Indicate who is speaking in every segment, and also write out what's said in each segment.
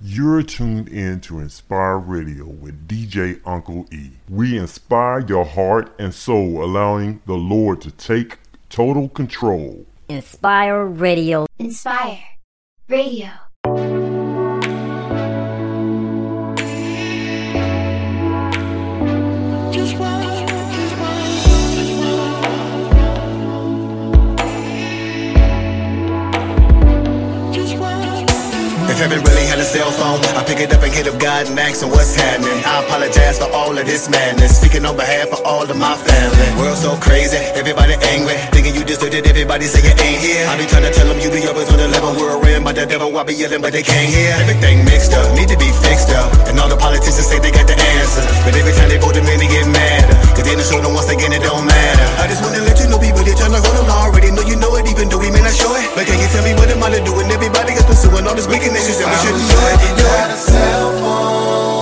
Speaker 1: You're tuned in to Inspire Radio with DJ Uncle E. We inspire your heart and soul, allowing the Lord to take total control.
Speaker 2: Inspire Radio.
Speaker 3: Inspire Radio.
Speaker 4: Cell phone, I pick it up and hit up God and ask him what's happening. I apologize for all of this madness, speaking on behalf of all of my family. World so crazy, everybody angry, thinking you deserted, everybody say you ain't here. I be trying to tell them you be always on the level we're but the devil I be yelling, but they can't hear. Everything mixed up, need to be fixed up, and all the politicians say they got the answers, but every time they vote them in, they get mad. Cause then they show them once again it don't matter. I just wanna let you know people they tryna hold them already know you know it, even though we may not show it. But can you tell me what am I to do? And everybody got pursuing all this wickedness, you said we shouldn't do it. Do it.
Speaker 5: cell phone.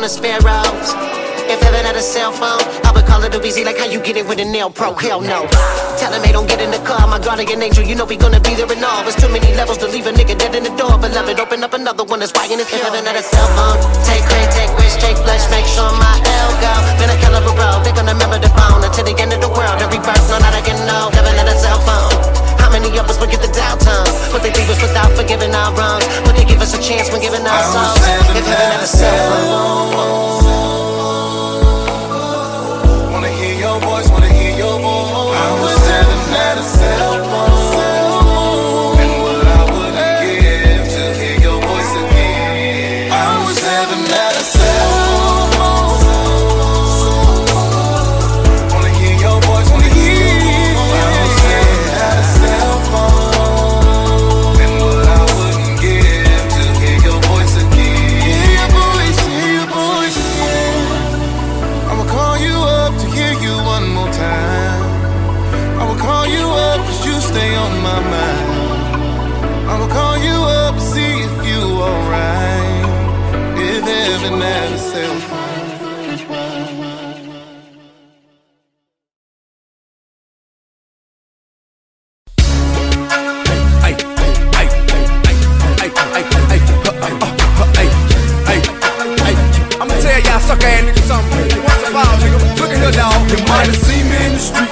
Speaker 6: On the sparrows. If heaven had a cell phone, I would call it a busy like how you get it with a nail pro. Hell no. Tell him, hey, don't get in the car. My guardian angel, you know we gonna be there and all. There's too many levels to leave a nigga dead in the door. Beloved, open up another one that's why in his If heaven had a cell phone, take crane, take risk, take flesh, make sure my L go. Been a hell of a road, they gonna remember the phone until the end of the world. Every birth, no, not I can know. Heaven had a cell phone. How many of us would get the downtime? Would they leave us without forgiving our wrongs? Would they give us a chance when giving our souls? If heaven had a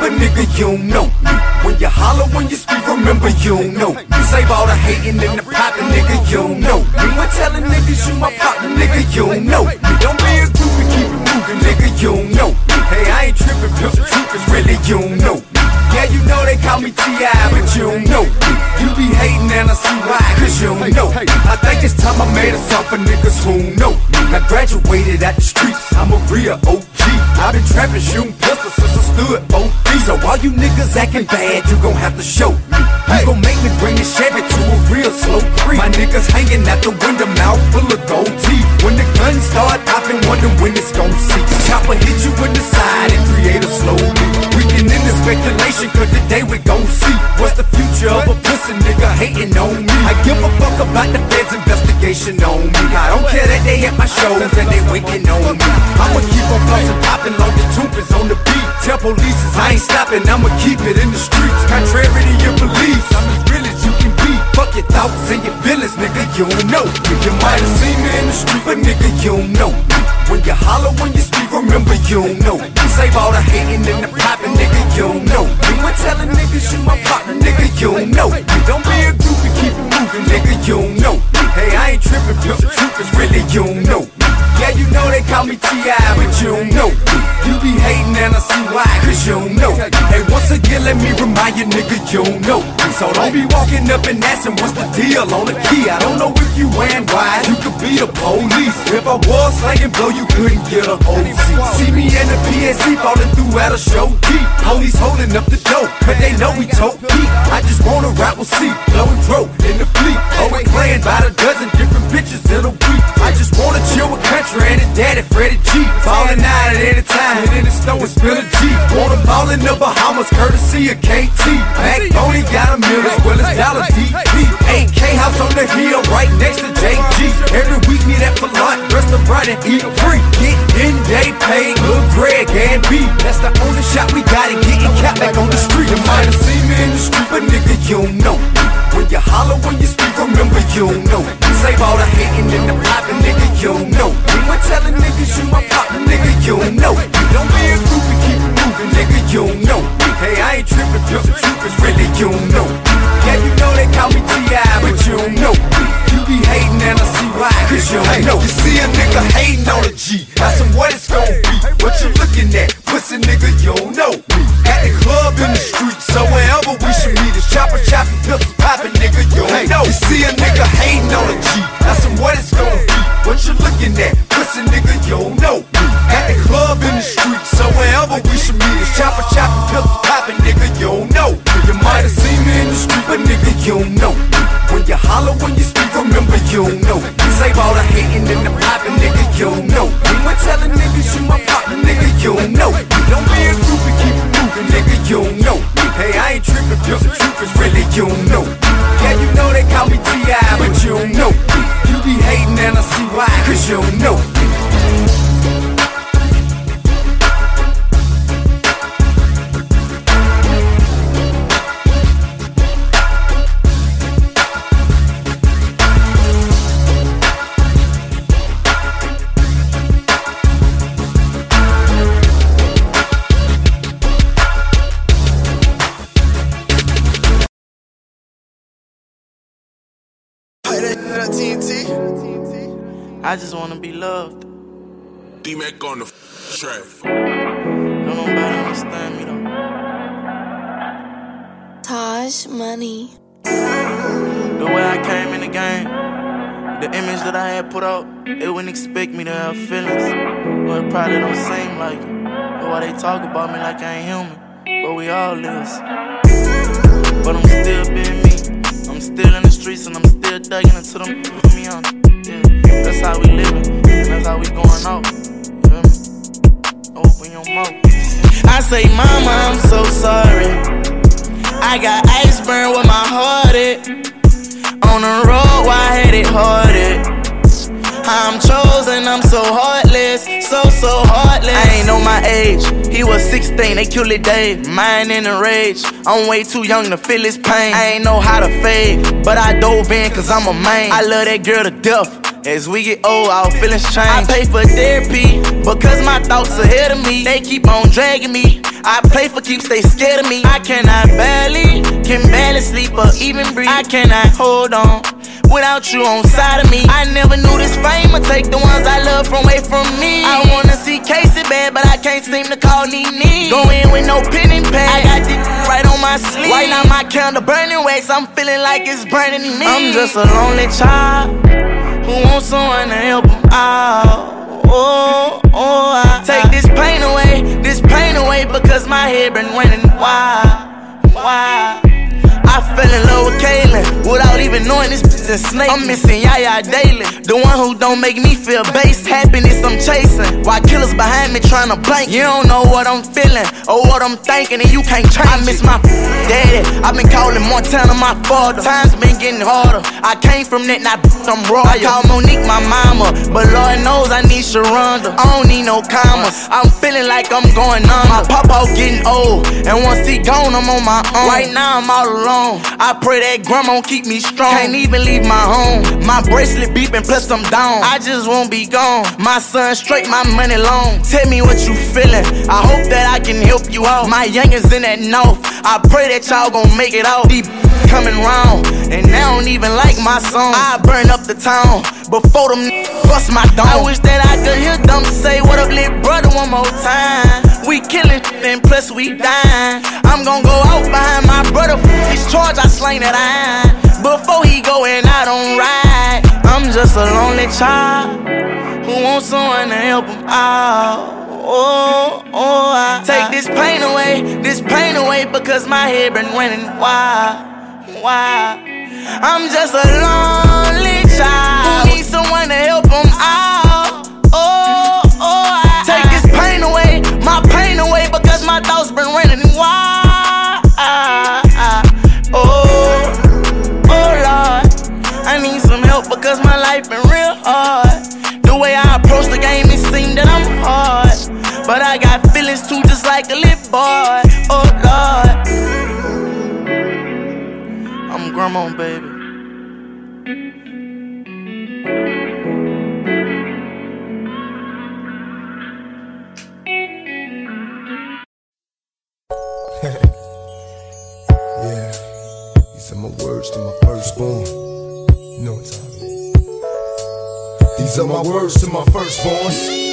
Speaker 7: in but nigga, you don't know me. When you holler, when you speak, remember you don't know. me. save all the hating and the poppin', nigga, you don't know. Me when telling niggas you my partner, nigga, you don't know. Me don't be a groupie, keep it moving, nigga, you don't know. Hey, I ain't trippin', pimp, the truth is really you don't know. Yeah, you know they call me T.I., but you don't know. You be hating and I see why, cause you don't know. I think it's time I made a song for niggas who know. me. I graduated at the streets, I'm a real OG. I've been trapping, shooting pistols since I stood on feet. So all you niggas acting bad, you gon' have to show me. You gon' make me bring this Chevy to a real slow creep. My niggas hanging at the window, mouth full of gold teeth. When the guns start popping, wonder when it's gon' cease. Chopper hit you in the side and create a slow leak. The speculation, cause today we gon' see. What's the future of a pussy nigga hating on me? I give a fuck about the feds investigation on me. I don't care that they at my shows and they waiting on me. I'ma keep on bustin' poppin' long as Toomp is on the beat. Tell police I ain't stopping, I'ma keep it in the streets. Contrary to your beliefs, I'm as real as you can be. Fuck your thoughts and your feelings, nigga, you don't know. You might have seen me in the street, but nigga, you don't know. When you holler, when you speak, remember you don't know. Save all the hating and the popping, nigga, you don't know. You when telling niggas you my partner, nigga, you don't know. You don't be a groupie, keep it moving, nigga, you don't know. Hey, I ain't tripping, pimp, the truth is really you don't know. Yeah, you know they call me T.I., but you don't know. You be hating and I see why, cause you don't know. Hey, once again, let me remind you, nigga, you don't know. So don't be walking up and asking what's the deal on the key. I don't know if you ran wide, you could be the police. If I was slanging blow, you couldn't get a hold See me in the PSC falling through at a show deep. Police holding up the dope, cause they know we tote deep. I just wanna rap with C, blowing dro in the fleet. We playing by the dozen different bitches in a week. I just wanna chill with country and his daddy, Freddie G. Falling out at any time, and in the snow and spill a G. Wanna ball in the Bahamas, courtesy of KT. Mac Boney got a mill as well as Dollar DP. 8K house on the hill right next to JG. Every week need that for lunch, restaurant and eat a free. Get in day paid, Lil Greg and B. That's the only shot we got it, getting capped back on the street. You might have seen me in the street, but nigga, you don't know me. When you holler, when you speak, remember you don't know. Save all the hating and the popping, nigga, you don't know. We were telling niggas you my partner, nigga, you don't know. You don't be a groupie, keep it moving, nigga, you don't know. Hey, I ain't tripping, pure the truth is really you don't know. Yeah, you know they call me T.I., but you don't know. You be hating and I see why, cause you don't know. You see a nigga hating on a G, ask him what it's gon' be. What you looking at? Pussy nigga, you don't know. At the club in the street, so wherever we should meet, it's chopper chopping, pistols popping, nigga, you don't know. You see a nigga hating on a G, ask him what it's gon' be. What you looking at? Pussy nigga, you don't know. At the club in the street, so wherever we should meet, it's chopper chopping, pistols popping, nigga, you don't know. You might have seen me in the street, but nigga, you don't know. When you holler, when you speak, remember you don't know. You save all the hating and the popping, nigga, you don't know. We were telling niggas you my partner, nigga, you don't know. You don't be a groupie, keep nigga, you don't know. Hey, I ain't tripping, pure the truth is really you don't know. Yeah, you know they call me T.I., but you don't know. You be hating and I see why, cause you don't know.
Speaker 8: I just wanna be loved.
Speaker 9: D-Mac on the track.
Speaker 8: Don't nobody understand me though.
Speaker 10: Taj Money.
Speaker 8: The way I came in the game, the image that I had put out, they wouldn't expect me to have feelings. Well, it probably don't seem like it. But why they talk about me like I ain't human? But we all is. But I'm still being me. I'm still in the streets and I'm still digging into them. Put me on. That's how we living, and that's how we going me? Open your mouth. I say, Mama, I'm so sorry. I got ice burn with my heart at. On the road, why had it hearted. I'm chosen, I'm so heartless, so, so heartless. I ain't know my age, he was 16, they killed it Dave. Mine in a rage, I'm way too young to feel his pain. I ain't know how to fade, but I dove in cause I'm a man. I love that girl to death. As we get old, our feelings change. I pay for therapy because my thoughts ahead of me. They keep on dragging me. I play for keeps, they scared of me. I cannot barely, can barely sleep or even breathe. I cannot hold on without you on side of me. I never knew this fame would take the ones I love from away from me. I wanna see Casey bad, but I can't seem to call Nene. Go in with no pen and pad. I got this right on my sleeve. Right now my candle burning wax. I'm feeling like it's burning me. I'm just a lonely child who wants someone to help him out. Oh, oh, I take this pain away, this pain away because my head been running wild, wild. I fell in love with Kaylin without even knowing this bitch is snake. I'm missing Yaya daily, the one who don't make me feel base. Happiness I'm chasing, while killers behind me trying to blank. You don't know what I'm feeling or what I'm thinking, and you can't change. I miss my daddy. I've been calling Montana my father. Times been getting harder. I came from that, not I'm raw. I call Monique my mama, but Lord knows I need Sharonda. I don't need no commas. I'm feeling like I'm going on. My papa getting old, and once he gone, I'm on my own. Right now I'm all alone. I pray that grandma keep me strong. Can't even leave my home. My bracelet beeping, plus I'm down. I just won't be gone. My son straight, my money long. Tell me what you feeling. I hope that I can help you out. My youngins in that north. I pray that y'all gon' make it out. These coming round, and they don't even like my song. I burn up the town before them bust my dome. I wish that I could hear them say, What up, lit brother, one more time. We killing and plus we dying. I'm gonna go out behind my brother. This charge, I slain that iron. Before he go and I don't ride. I'm just a lonely child who wants someone to help him out. Oh, oh, I take this pain away, this pain away because my head been running wild, wild. I'm just a lonely child who needs someone to help him out. Oh, oh, I take this pain away, my pain away because my thoughts been running wild. Oh, oh Lord, I need some help because my life been real hard. The way I approach the game, it seemed that I'm hard. But I got feelings too, just like a lit boy. Oh Lord, I'm grandma, baby.
Speaker 11: yeah, these are my words to my firstborn. You know what time. These are my words to my firstborn.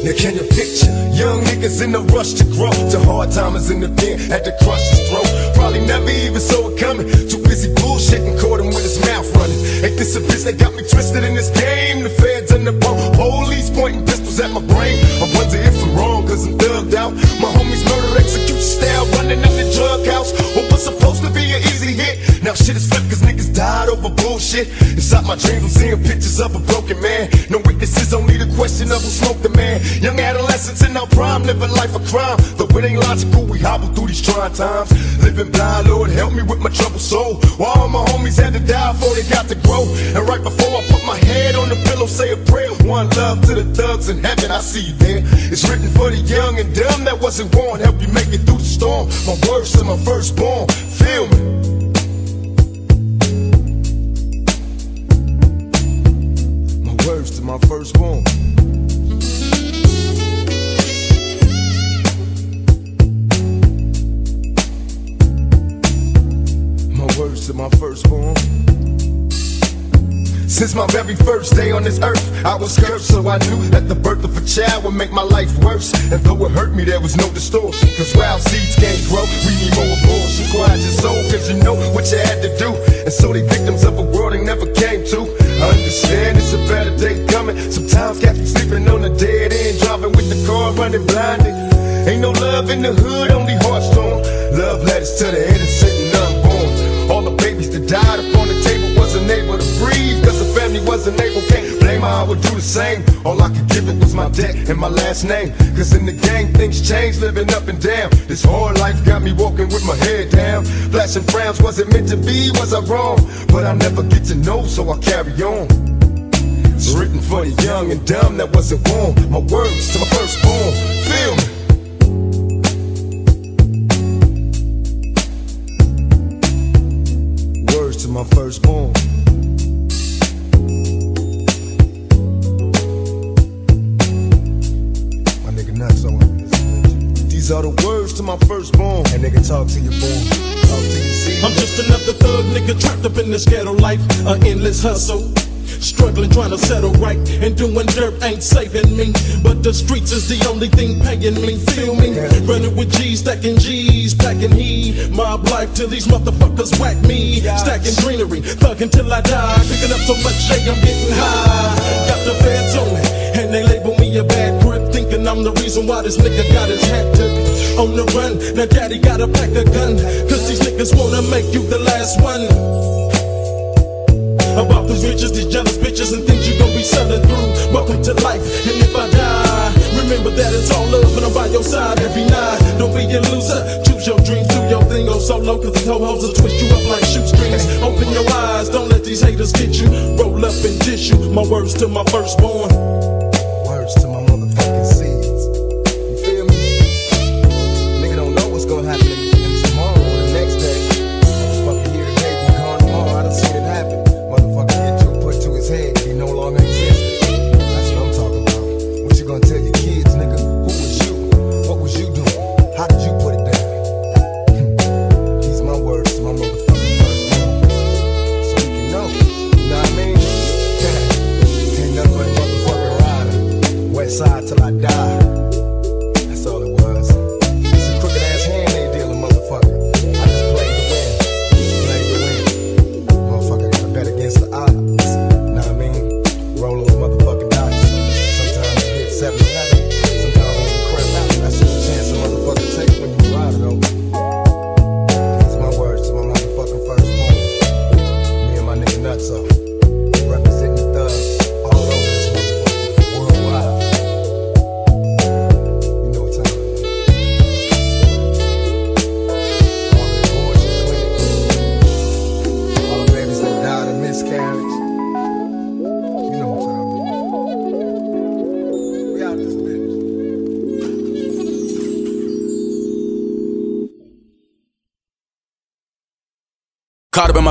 Speaker 11: Now can you picture young niggas in a rush to grow? To hard timers in the pen had to crush his throat. Probably never even saw it coming. Too busy bullshitting, caught him with his mouth running. Ain't this a bitch that got me twisted in this game? The feds and the po- police pointing pistols at my brain. I wonder if I'm wrong, cause I'm thugged out. My homies murder execution style, running out the drug house. What was supposed to be an easy? Now shit is flipped cause niggas died over bullshit. Inside my dreams, I'm seeing pictures of a broken man. No witnesses, only the question of who smoked the man. Young adolescents in our prime, living life of crime. Though it ain't logical, we hobble through these trying times. Living blind, Lord, help me with my troubled soul. While all my homies had to die before they got to grow. And right before I put my head on the pillow, say a prayer. One love to the thugs in heaven, I see you there. It's written for the young and dumb that wasn't born. Help you make it through the storm. My words to my firstborn, feel me. My firstborn. My words to my firstborn. Since my very first day on this earth, I was cursed, so I knew that the birth of a child would make my life worse. And though it hurt me, there was no distortion. Cause wild seeds can't grow, we need more abortion. Quiet your soul, cause you know what you had to do. And so they victims of a world they never came to. I understand it's a better day coming. Sometimes cats be sleeping on the dead end, driving with the car running blinded. Ain't no love in the hood, only heart storm. Love letters to the innocent and unborn. All the babies that died upon the table wasn't able to breathe, wasn't able. Can't blame her, I would do the same. All I could give it was my debt and my last name. Cause in the game, things change, living up and down. This hard life got me walking with my head down. Flashing frowns, was it meant to be? Was I wrong? But I never get to know, so I carry on. It's written for the young and dumb that wasn't born. My words to my firstborn, feel me. Words to my firstborn. These are the words to my firstborn. And nigga talk to your born. Talk to.
Speaker 12: I'm just another thug nigga trapped up in this ghetto life, an endless hustle. Struggling, trying to settle right, and doing dirt ain't saving me. But the streets is the only thing paying me. Feel me? Running with G's, stacking G's, packing heat. Mob life till these motherfuckers whack me. Stacking greenery, thugging till I die. Picking up so much shade, I'm getting high. Got the feds on Thinking I'm the reason why this nigga got his hat took. On the run, now daddy got a pack of gun. Cause these niggas wanna make you the last one. About the riches, these jealous bitches and things you gon' be selling through. Welcome to life, and if I die, remember that it's all love and I'm by your side every night. Don't be a loser, choose your dreams, do your thing, go solo, cause these ho-hos will twist you up like shoestrings. Open your eyes, don't let these haters get you. Roll up and dish you, my words to my firstborn.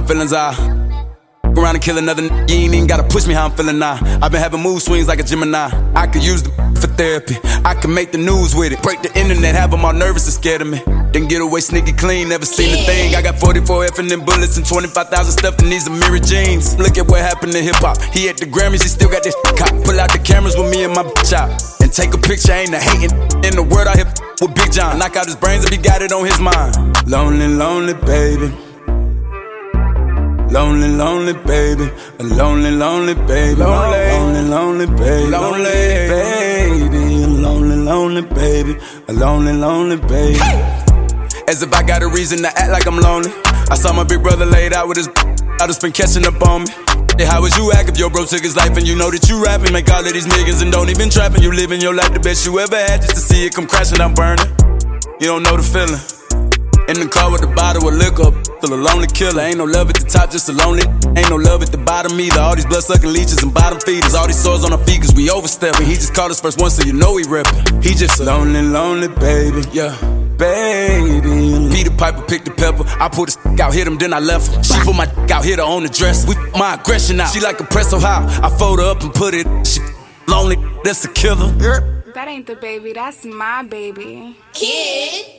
Speaker 13: Caught up in feelings, I around and kill another n- You ain't even gotta push me how I'm feeling now. I've been having mood swings like a Gemini. I could use the for therapy. I can make the news with it. Break the internet, have them all nervous and scared of me. Then get away sneaky clean, never seen a thing. I got 44 F and them bullets and 25,000 stuffed in these Amiri jeans. Look at what happened to hip hop. He at the Grammys, he still got this cop. Pull out the cameras with me and my bitch out. And take a picture, ain't a hating in the word I hit with Big John. Knock out his brains if he got it on his mind. Lonely, lonely baby. Lonely, lonely baby, a lonely, lonely baby, lonely, lonely, lonely baby, lonely baby, a lonely, lonely baby, a lonely, lonely baby. As if I got a reason to act like I'm lonely. I saw my big brother laid out with his. I just been catching up on me. Hey, how would you act if your bro took his life and you know that you rapping? Make all of these niggas and don't even trapping. You living your life the best you ever had just to see it come crashing I'm burning. You don't know the feeling. In the car with the bottle of liquor, feel a lonely killer. Ain't no love at the top, just a lonely. Ain't no love at the bottom either. All these blood sucking leeches and bottom feeders. All these sores on our feet cause we overstepping. He just called us first one, so you know he reppin'. He just a lonely, lonely baby. Yeah. Baby, Peter Piper picked the pepper. I put the stick out, hit him, then I left her. She put my dick out, hit her on the dress. We my aggression out. She like a press so high. I fold her up and put it. She lonely, that's a killer.
Speaker 14: That ain't the baby, that's my baby.
Speaker 15: Kid.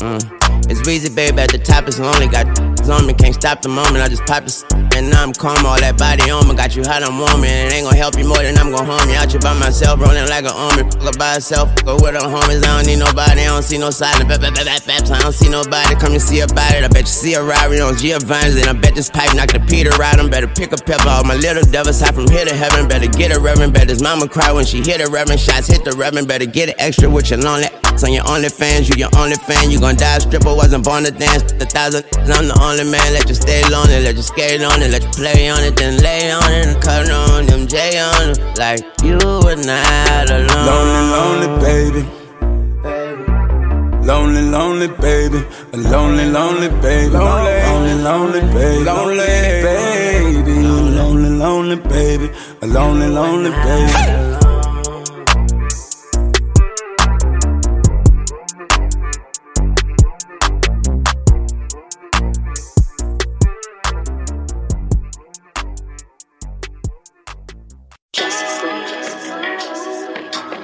Speaker 15: Mm. It's Weezy, baby, at the top, it's lonely. Got on me, can't stop the moment. I just pop the and now I'm calm. All that body on me, got you hot, I'm warm. And it ain't gonna help you more than I'm gonna harm you. Out you by myself, rolling like an army. Fuck by herself, go with her homies. I don't need nobody, I don't see no silence. Bap, bap, bap, bap, I don't see nobody. Come and see about it. I bet you see a Rari on Giovanni's. And I bet this pipe knock the Peter out. I'm better pick a pepper. All my little devils high from here to heaven. Better get a reverend. Bet his mama cry when she hit a reverend. Shots hit the reverend. Better get it extra with your lonely. On your only fans, you your only fan. You gon' die stripper, wasn't born to dance. A thousand, and I'm the only man. Let you stay lonely, let you skate on it, let you play on it, then lay on it and cut on them J on it. Like you were not alone.
Speaker 13: Lonely, lonely baby. Lonely, lonely baby, a lonely, lonely baby, lonely, lonely, lonely baby, lonely baby, lonely, lonely baby, a lonely, lonely baby.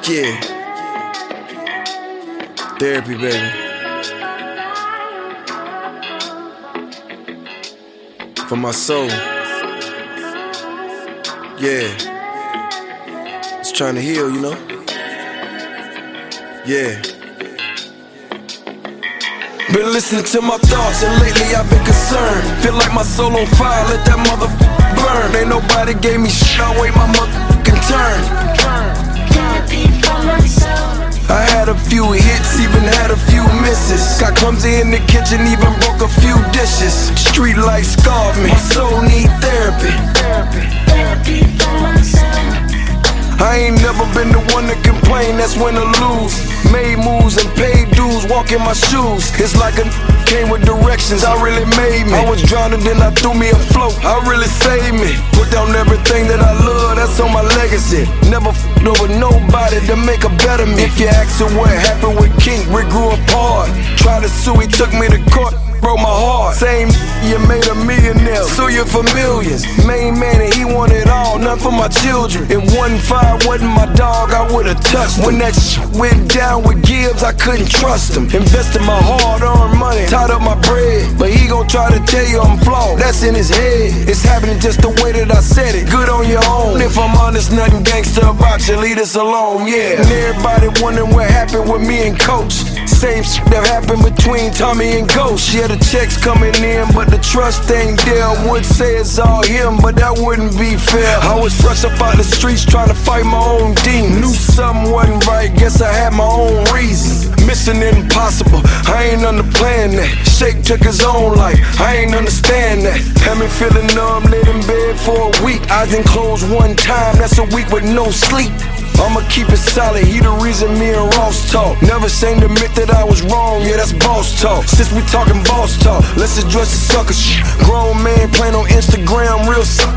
Speaker 16: Yeah. Therapy, baby. For my soul. Yeah. It's trying to heal, you know? Yeah. Been listening to my thoughts and lately I've been concerned. Feel like my soul on fire, let that mother burn. Ain't nobody gave me shit, I wait my motherfucking turn. I had a few hits, even had a few misses. Got clumsy in the kitchen, even broke a few dishes. Street life scarred me, my soul need therapy. Therapy for myself. I ain't never been the one to complain, that's when I lose. Made moves and paid dues, walk in my shoes. It's like a came with directions, I really made me. I was drowning, then I threw me a float, I really saved me. Put down everything that I love, that's on my legacy. Never f***ed over nobody to make a better me. If you ask her what happened with King, we grew apart. Tried to sue, he took me to court broke my heart. Same you made a millionaire, sue you for millions. Main man and he wanted all, none for my children. If one five wasn't my dog, I would've touched him. When that shit went down with Gibbs, I couldn't trust him. Invested my hard-earned money, tied up my bread, but he gon' try to tell you I'm flawed. That's in his head. It's happening just the way that I said it. Good on your own. If I'm honest, nothing gangster about you. Leave us alone, yeah. And everybody wondering what happened with me and Coach. Same shit that happened between Tommy and Ghost. Yeah, the checks coming in, but the trust ain't there. Would say it's all him, but that wouldn't be fair. I was fresh up out the streets trying to fight my own demons. Knew something wasn't right, guess I had my own reasons. Mission impossible, I ain't underplaying that. Shake took his own life, I ain't understand that. Had me feeling numb, laid in bed for a week. Eyes didn't close one time, that's a week with no sleep. I'ma keep it solid, he the reason me and Ross talk. Never saying to admit that I was wrong, yeah, that's boss talk. Since we talking boss talk, let's address the sucker shit. Grown man playing on Instagram, real suck.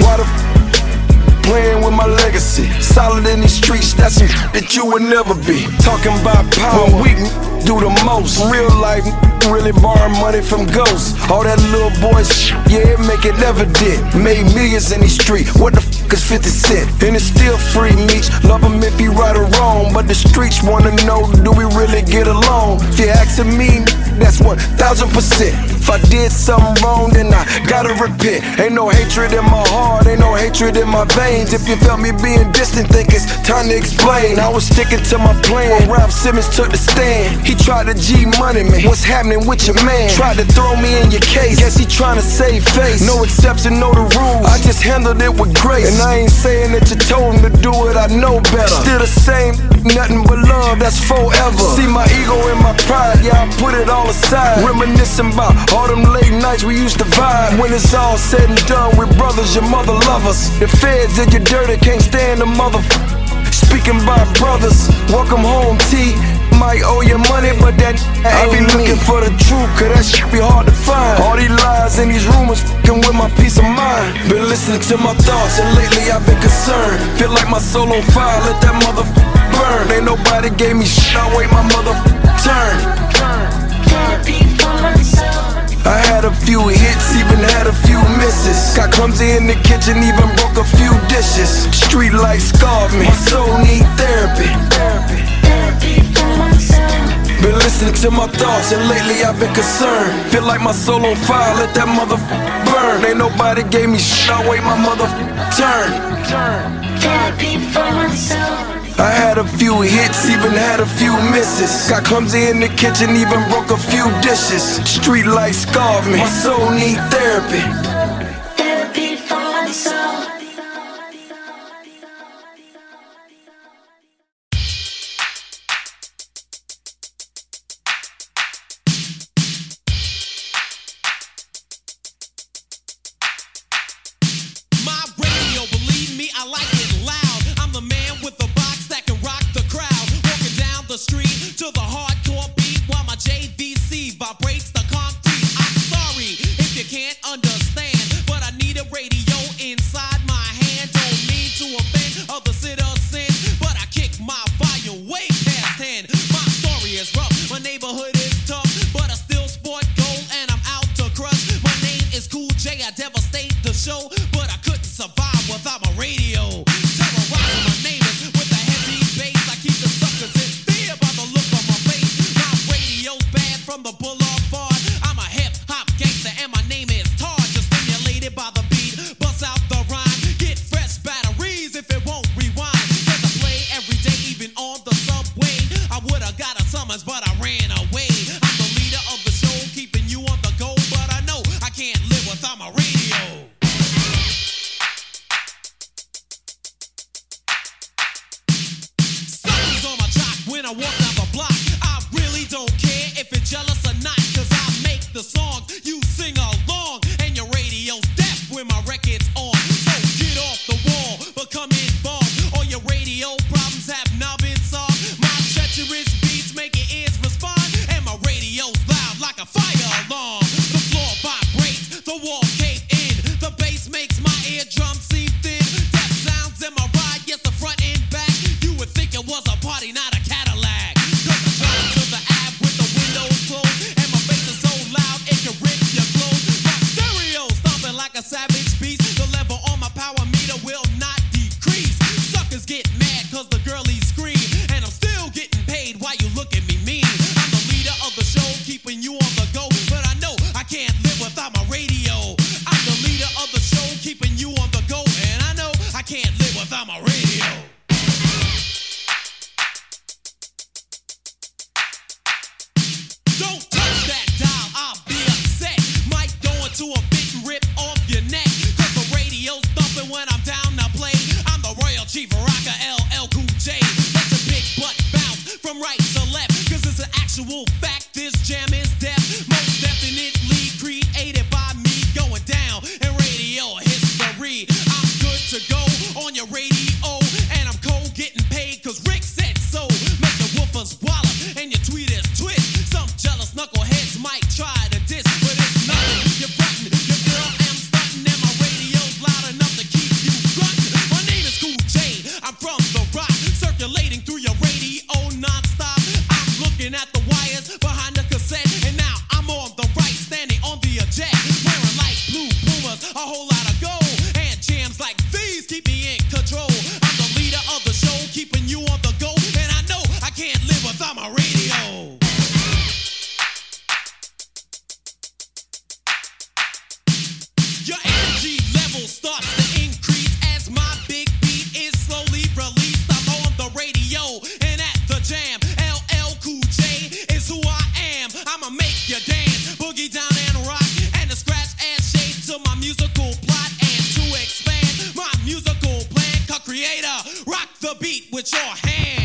Speaker 16: Why the f- playing with my legacy? Solid in these streets, that's some that you would never be. Talking about power, weak do the most. Real life, really borrowing money from ghosts. All that little boy shit, yeah, it make it evident. Made millions in the street. What the fuck is 50 Cent? And it's still free meat. Love him if he right or wrong. But the streets wanna know, do we really get along? If you're asking me, that's 1000%. If I did something wrong, then I gotta repent. Ain't no hatred in my heart, ain't no hatred in my veins. If you felt me being distant, think it's time to explain. I was sticking to my plan when Ralph Simmons took the stand. He tried to G money me. What's happening with your man? Tried to throw me in your case. Guess he trying to save face. No exception, know the rules. I just handled it with grace. And I ain't saying that you told him to do it, I know better. Still the same, nothing but love, that's forever. See my ego and my pride, yeah, I put it all aside. Reminiscing about all them late nights we used to vibe. When it's all said and done, we're brothers, your mother love us. The feds did you dirty, can't stand the mother. Speaking by brothers, welcome home, T. Might owe you money, but that I be looking for the truth, cause that shit be hard to find. All these lies and these rumors fucking with my peace of mind. Been listening to my thoughts, and lately I've been concerned. Feel like my soul on fire, let that mother burn. Ain't nobody gave me shit, I wait my mother turn. I had a few hits, Got clumsy in the kitchen, even broke a few dishes. Street life scarred me, my soul need therapy. Been listening to my thoughts, and lately I've been concerned. Feel like my soul on fire, let that mother burn. Ain't nobody gave me shit, I wait my mother turn. I had a few hits, even had a few misses. Got clumsy in the kitchen, even broke a few dishes. Street life scarred me, my soul need therapy.
Speaker 3: Therapy
Speaker 17: beat
Speaker 18: with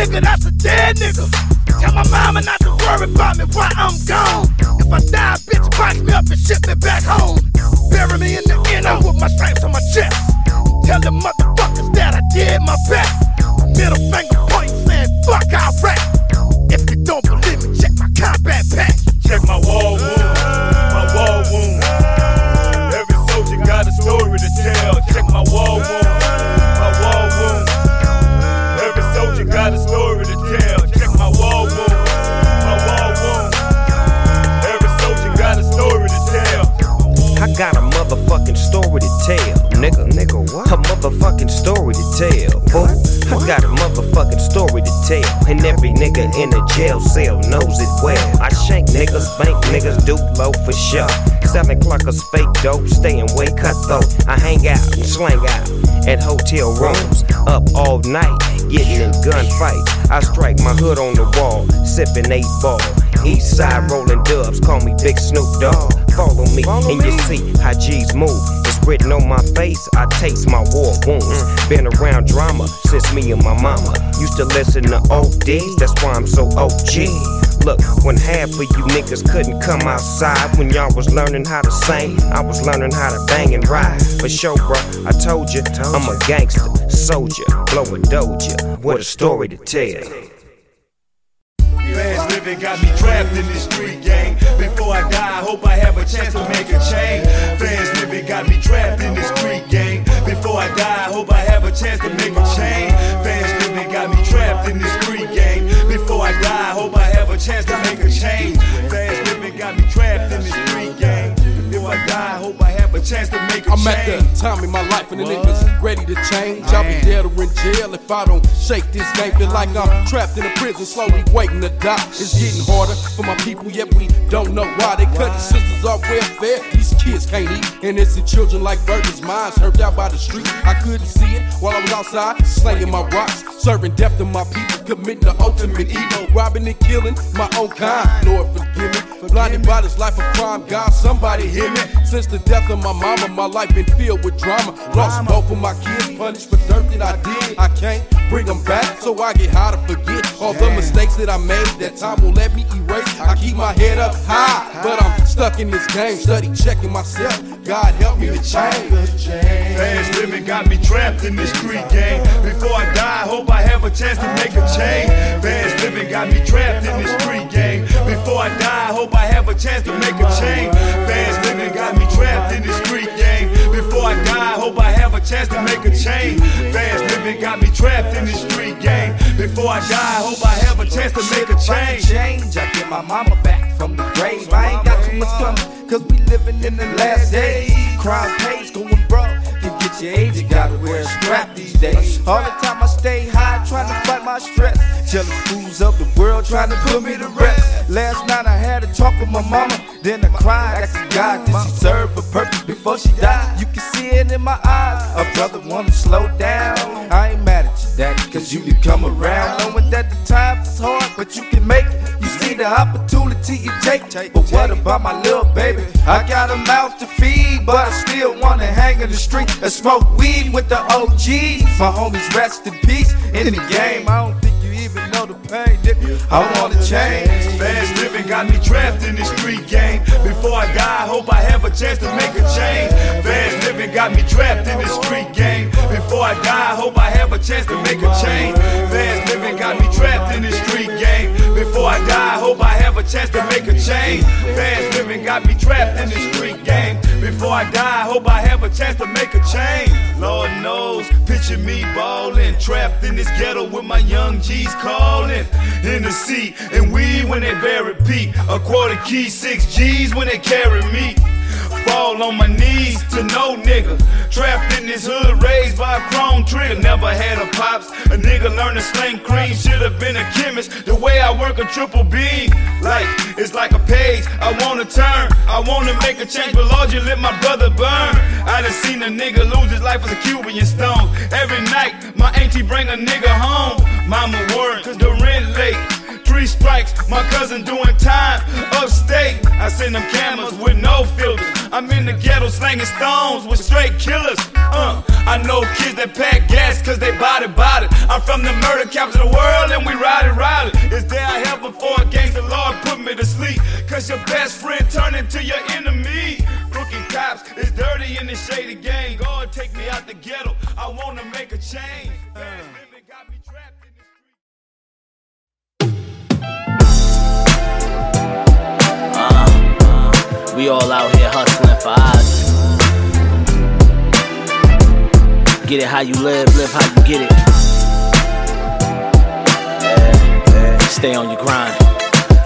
Speaker 19: nigga,
Speaker 20: that's a dead nigga. Tell my mama not to worry about me while I'm gone. If I die, bitch, box me up and ship me back home. Bury me in the inner with my stripes on my chest. Tell the motherfuckers that I did my best. Middle finger point saying, fuck, I rap.
Speaker 18: A
Speaker 21: motherfucking story to tell, fool. I got a motherfucking story to tell, and every nigga in a jail cell knows it well. I shank niggas, bank niggas, do low for sure. Seven o'clock, clockers, fake dope, staying way cutthroat. I hang out and slang out at hotel rooms, up all night, getting in gunfights. I strike my hood on the wall, sipping eight ball. East side rolling dubs, call me Big Snoop Dogg. Follow me, and you see how G's move. Written on my face, I taste my war wounds. Been around drama since me and my mama used to listen to ODs, that's why I'm so OG. Look, when half of you niggas couldn't come outside when y'all was learning how to sing, I was learning how to bang and ride. For sure, bro, I told you, I'm a gangster, soldier, blow a doja, what a story to tell.
Speaker 18: Living got me trapped in this street gang. Before I die, I hope I have a chance to make a change. Fast living got me trapped in this street gang. Before I die, I hope I have a chance to make a change. Fast living got me trapped in this street gang. Before I die, I hope I have a chance to make a change. Fast living got me trapped in this street gang. Before I die, I hope I have a chance to make a
Speaker 22: I'm at the time in my life and the niggas ready to change. I'll be dead or in jail if I don't shake this game. Feel like I'm trapped in a prison, slowly waiting to die. It's getting harder for my people, yet we don't know why. They cutting sisters off welfare. These kids can't eat. Innocent children like virgins, minds hurt out by the street. I couldn't see it while I was outside, slaying my rocks, serving death to my people, committing the ultimate evil, robbing and killing my own kind. Lord, forgive me. Blinded by this life of crime, God, somebody hear me. Since the death of my mama, my life been filled with drama. Lost both of my kids, punished for dirt that I did. I can't bring them back, so I get high to forget all the mistakes that I made. That time will let me erase. I keep my head up high, but I'm stuck in this game. Study checking myself. God help me to change.
Speaker 18: Fast living got me trapped in this street game. Before I die, I hope I have a chance to make a change. Fast living got me trapped in this street gang. Before I die, I hope I have a chance to make a change. Fast living got me trapped in this street gang. Before I die, I hope I have a chance to make a change. Fast living got me trapped in this street gang. Before I die, I hope I have a chance to make a change.
Speaker 23: change. I get my mama back from the grave. I ain't got too much coming, cause we living in the last days. Crime pays going broke. You get your age, you gotta wear a strap these days. All the time I stay high, trying to fight my stress. Jealous fools of the world trying to put me to rest. Last night I had a talk with my mama, then I cried, asking God, did she serve a purpose before she died? You can see it in my eyes. A brother wanna slow down. I ain't mad at you, daddy, cause you can come around. Knowing that the times is hard, but you can make it. You see the opportunity you take. But what about my little baby? I got a mouth to feed, but I still wanna hang in the street and smoke weed with the OGs. My homies rest in peace in the game. I don't think you even know the pain, nigga. I wanna change.
Speaker 18: Fast living got me trapped in this street gang. Before I die, I hope I have a chance to make a change. Fast living got me trapped in this street game. Before I die, I hope I have a chance to make a change. Fast living got me trapped in this street game. Before I die, I hope I have a chance to make a change. Fast living got me trapped in this street game. Before I die, I hope I have a chance to make a picture me ballin', trapped in this ghetto with my young G's calling. In the seat, and we when they bury Pete. A quarter key, six G's when they carry me. Fall on my knees to no nigga. Trapped in this hood, raised by a chrome trigger. Never had a pops. A nigga learned to sling cream. Should've been a chemist. The way I work a triple B. Life is like a page. I wanna turn. I wanna make a change, but Lord, you let my brother burn. I done seen a nigga lose his life as a Cuban stone. Every night, my auntie bring a nigga home. Mama worried. state. Three strikes, my cousin doing time upstate. I send them cameras with no filters. I'm in the ghetto slanging stones with straight killers. Uh, I know kids that pack gas cause they body body. I'm from the murder capital of the world and we ride it, ride it. Is there a heaven for a gangster? Lord, put me to sleep. Cause your best friend turned into your enemy. Crooked cops, it's dirty in the shady gang. God, take me out the ghetto. I wanna make a change.
Speaker 24: Uh, we all out here hustling for odds. Get it how you live, live how you get it. Yeah, yeah. Stay on your grind.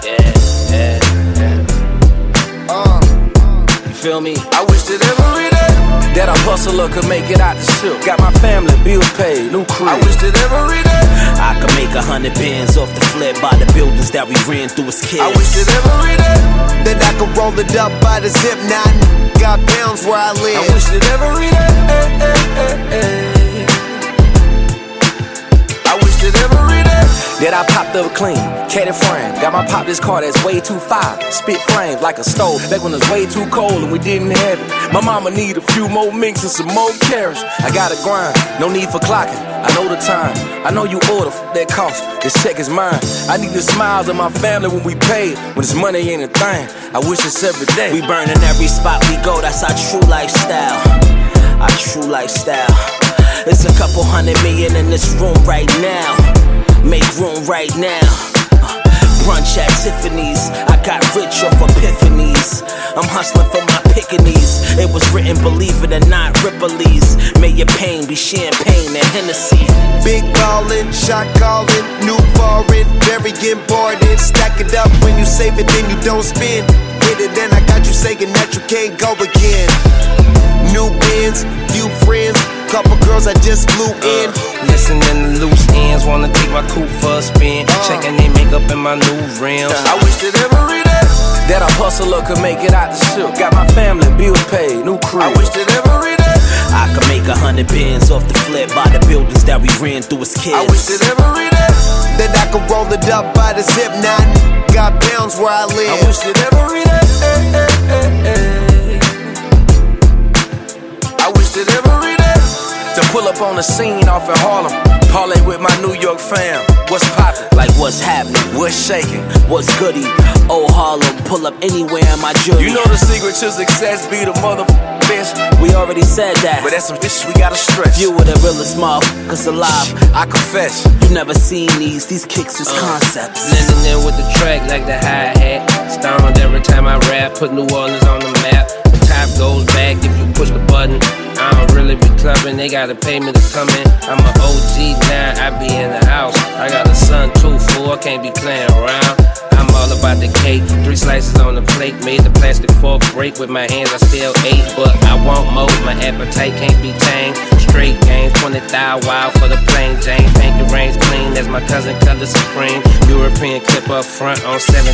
Speaker 24: Yeah, yeah, yeah. You feel me?
Speaker 25: I wish that every day that a hustler could make it out the ship. Got my family, bills paid, new crib. I wish that every day
Speaker 24: I could make a hundred bands off the flip by the buildings that we ran through as kids.
Speaker 25: I wish that every day
Speaker 26: that I could roll it up by the zip. Now I got pounds where I live.
Speaker 25: I wish that every day. eh, eh, eh, eh. I wish that every day
Speaker 27: That I popped up clean, caddy frame. Got my pop this car that's way too fire. Spit flames like a stove. Back when it was way too cold and we didn't have it. My mama need a few more minks and some more carrots. I gotta grind, no need for clocking. I know the time. I know you order f- that cost. This check is mine. I need the smiles of my family when we pay. When this money ain't a thing. I wish it's every day.
Speaker 24: We burning every spot we go, that's our true lifestyle. Our true lifestyle. It's a couple hundred million in this room right now. Make room right now. Brunch at Tiffany's. I got rich off epiphanies. I'm hustling for my pickaninnies. It was written, believe it or not, Ripley's. May your pain be champagne and Hennessy.
Speaker 26: Big ballin', shot callin', new foreign, very important. Stack it up when you save it, then you don't spend. Hit it, then I got you saying that you can't go again. New bins, few friends, couple girls I just flew in.
Speaker 28: Listening to loose ends, wanna take my coupe for a spin. Checking they makeup in my new rims.
Speaker 25: I wish that every day
Speaker 27: That a hustler could make it out the ship. Got my family, bills paid, new crib.
Speaker 25: I wish that every day
Speaker 24: I could make a hundred bands off the flip by the buildings that we ran through as kids.
Speaker 26: I wish that every day that I could roll it up by the zip. Now got pounds where I live.
Speaker 25: I wish that every day eh, eh, eh,
Speaker 27: To pull up on the scene off in Harlem. Parlay with my New York fam. What's poppin'?
Speaker 24: Like what's happening?
Speaker 27: What's shaking?
Speaker 24: What's goody? Oh Harlem, pull up anywhere in my jewelry.
Speaker 27: You know the secret to success be the mother best.
Speaker 24: we already said that.
Speaker 27: But that's some bitch we gotta stress.
Speaker 24: You were the realest motherfuckers alive.
Speaker 27: I confess.
Speaker 24: You never seen these. These kicks is uh, concepts.
Speaker 28: Blending in with the track like the hi hat. Stoned every time I rap, put New Orleans on the map. The top goes back if you push the button. I don't really be clubbing, they gotta pay me to come in. I'm an OG now, I be in the house. I got a son too, fool, I can't be playing around. I'm all about the cake, three slices on the plate. Made the plastic fork break with my hands, I still ate, but I want more. My appetite can't be tamed. Straight game, 20 thou wild for the plain Jane. Pinky rings clean as my cousin color supreme. European clip up front on 17.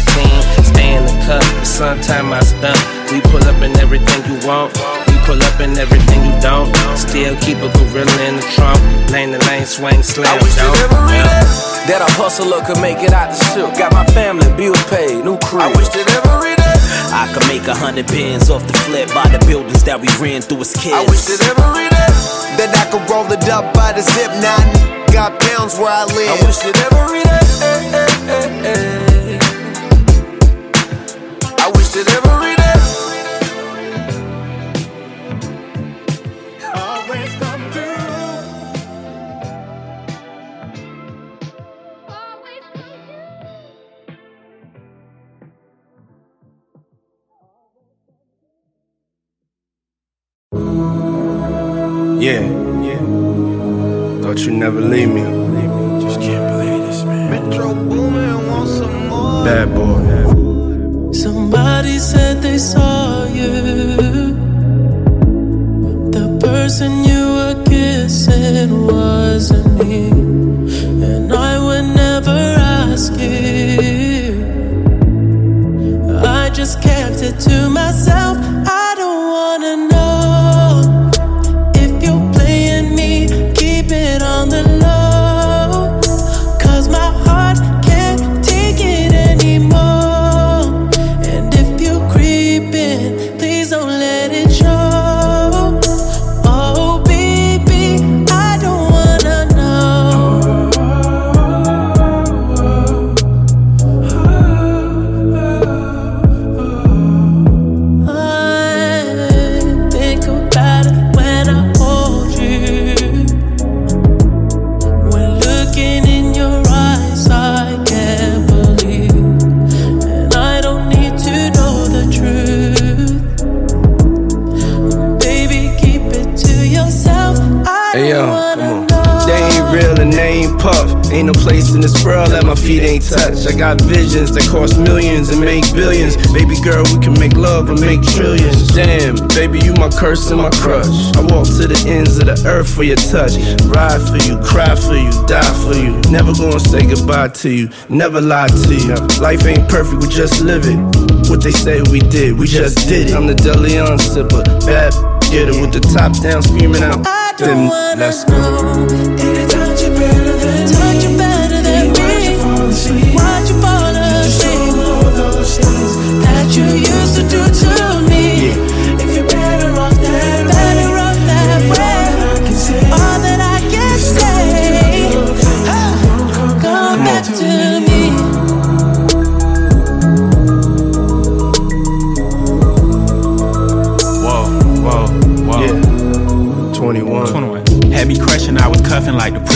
Speaker 28: Stay in the cup, the sun time I stunt. We pull up in everything you want. We pull up in everything you don't. Still keep a gorilla in the trunk. Lane to lane, swing, slam,
Speaker 27: I wish that
Speaker 28: don't.
Speaker 27: every day that a hustler could make it out the ship. Got my family, bills paid, new crib.
Speaker 25: I wish that every day
Speaker 24: I could make a hundred bands off the flip by the buildings that we ran through as kids.
Speaker 25: I wish that every day
Speaker 26: That I could roll it up by the zip. Now got pounds where I live.
Speaker 25: I wish that every day. I wish that every
Speaker 28: Yeah, yeah. Thought you'd never leave me. Just can't believe this, man. Metro Boomin want some more. Bad boy.
Speaker 29: Somebody said they saw you. The person you were kissing wasn't me. And I would never ask you. I just kept it to myself.
Speaker 30: In this world that my feet ain't touched. I got visions that cost millions and make billions. Baby girl, we can make love and make trillions. Damn, baby, you my curse and my crush. I walk to the ends of the earth for your touch. Ride for you, cry for you, die for you. Never gonna say goodbye to you, never lie to you. Life ain't perfect, we just live it. What they say we did, we just did it. I'm the Deleon sipper, bad getter with the top down, screaming out. Then let's go.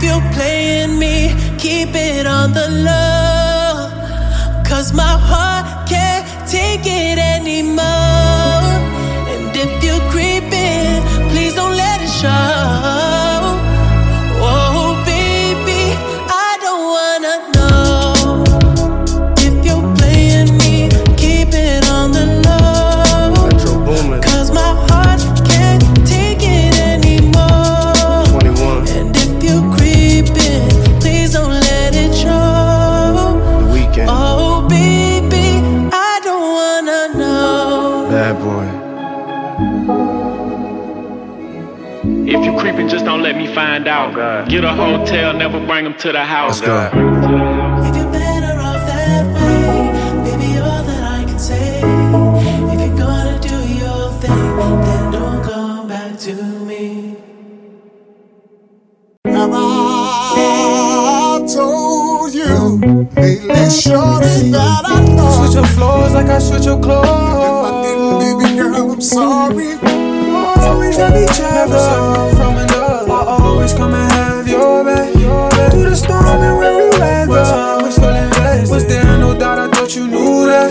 Speaker 29: If you're playing me, keep it on the low. Cause my heart can't take it anymore. And if you're creeping, please don't let it show.
Speaker 31: Find out. Get a hotel, never bring them to the house.
Speaker 30: Let's go.
Speaker 29: If you're better off that way, baby, all that I can say. If you're gonna do your thing, then don't come back to me.
Speaker 32: I told you lately, shorty, that I thought
Speaker 33: Switch your floors like I switch your clothes.
Speaker 32: If I didn't, baby girl, I'm sorry.
Speaker 33: Always have each other from another. I always come and have your back. Through the storm and weary weather. Full invested. Was there no doubt? I thought you knew that.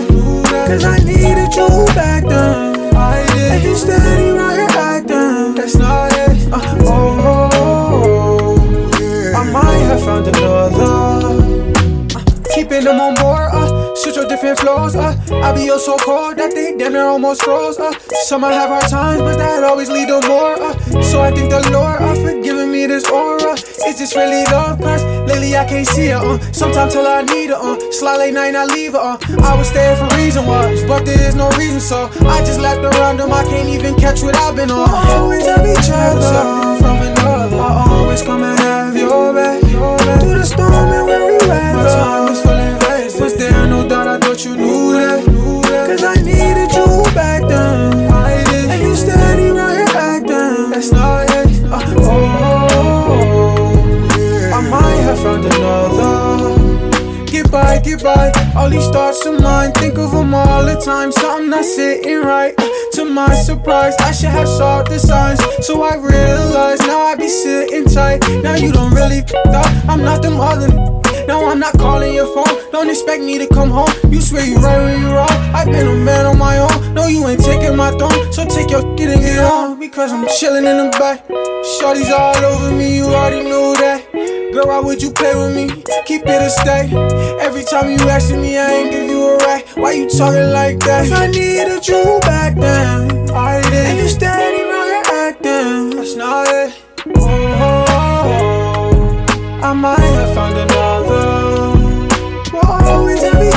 Speaker 33: Cause I needed you back then. I did. And you steady right here acting. That's not it. Uh, oh, oh, oh. I might have found another. Keeping them on board, uh, your different flows, uh. I be oh so cold that they damn near almost froze, uh. Some I have hard times, but that always lead to more, uh. So I think the Lord, uh, for giving me this aura. Is this really love? Cause lately I can't see her, uh. Sometimes till I need her, uh. Slide late night, I leave her, uh. I was staying for reason was, but there is no reason, so I just left around them. I can't even catch what I've been on. I always have each other from another. I always come and have your back. Through the storm and weary weather. Was full invested. Was there no doubt? I thought you knew that. Cause I needed you back then. I did. And you steady right here acting. That's not it. Uh, oh, I might have found another. Get by. All these thoughts of mine, think of them all the time. Something not sitting right. Uh, to my surprise, I should have saw the signs. So I realized now I be sitting tight. Now you don't really f up. I'm not the mother. No, I'm not calling your phone. Don't expect me to come home. You swear you right when you wrong. I've been a man on my own. No, you ain't taking my throne. So take your shit and get on. Because I'm chilling in the back. Shorty's all over me. You already knew that. Girl, why would you play with me? Keep it a stay. Every time you asking me, I ain't give you a right. Why you talking like that? 'Cause I needed you back then. I did. And you steady right here acting. That's not it. Oh, I might have found another.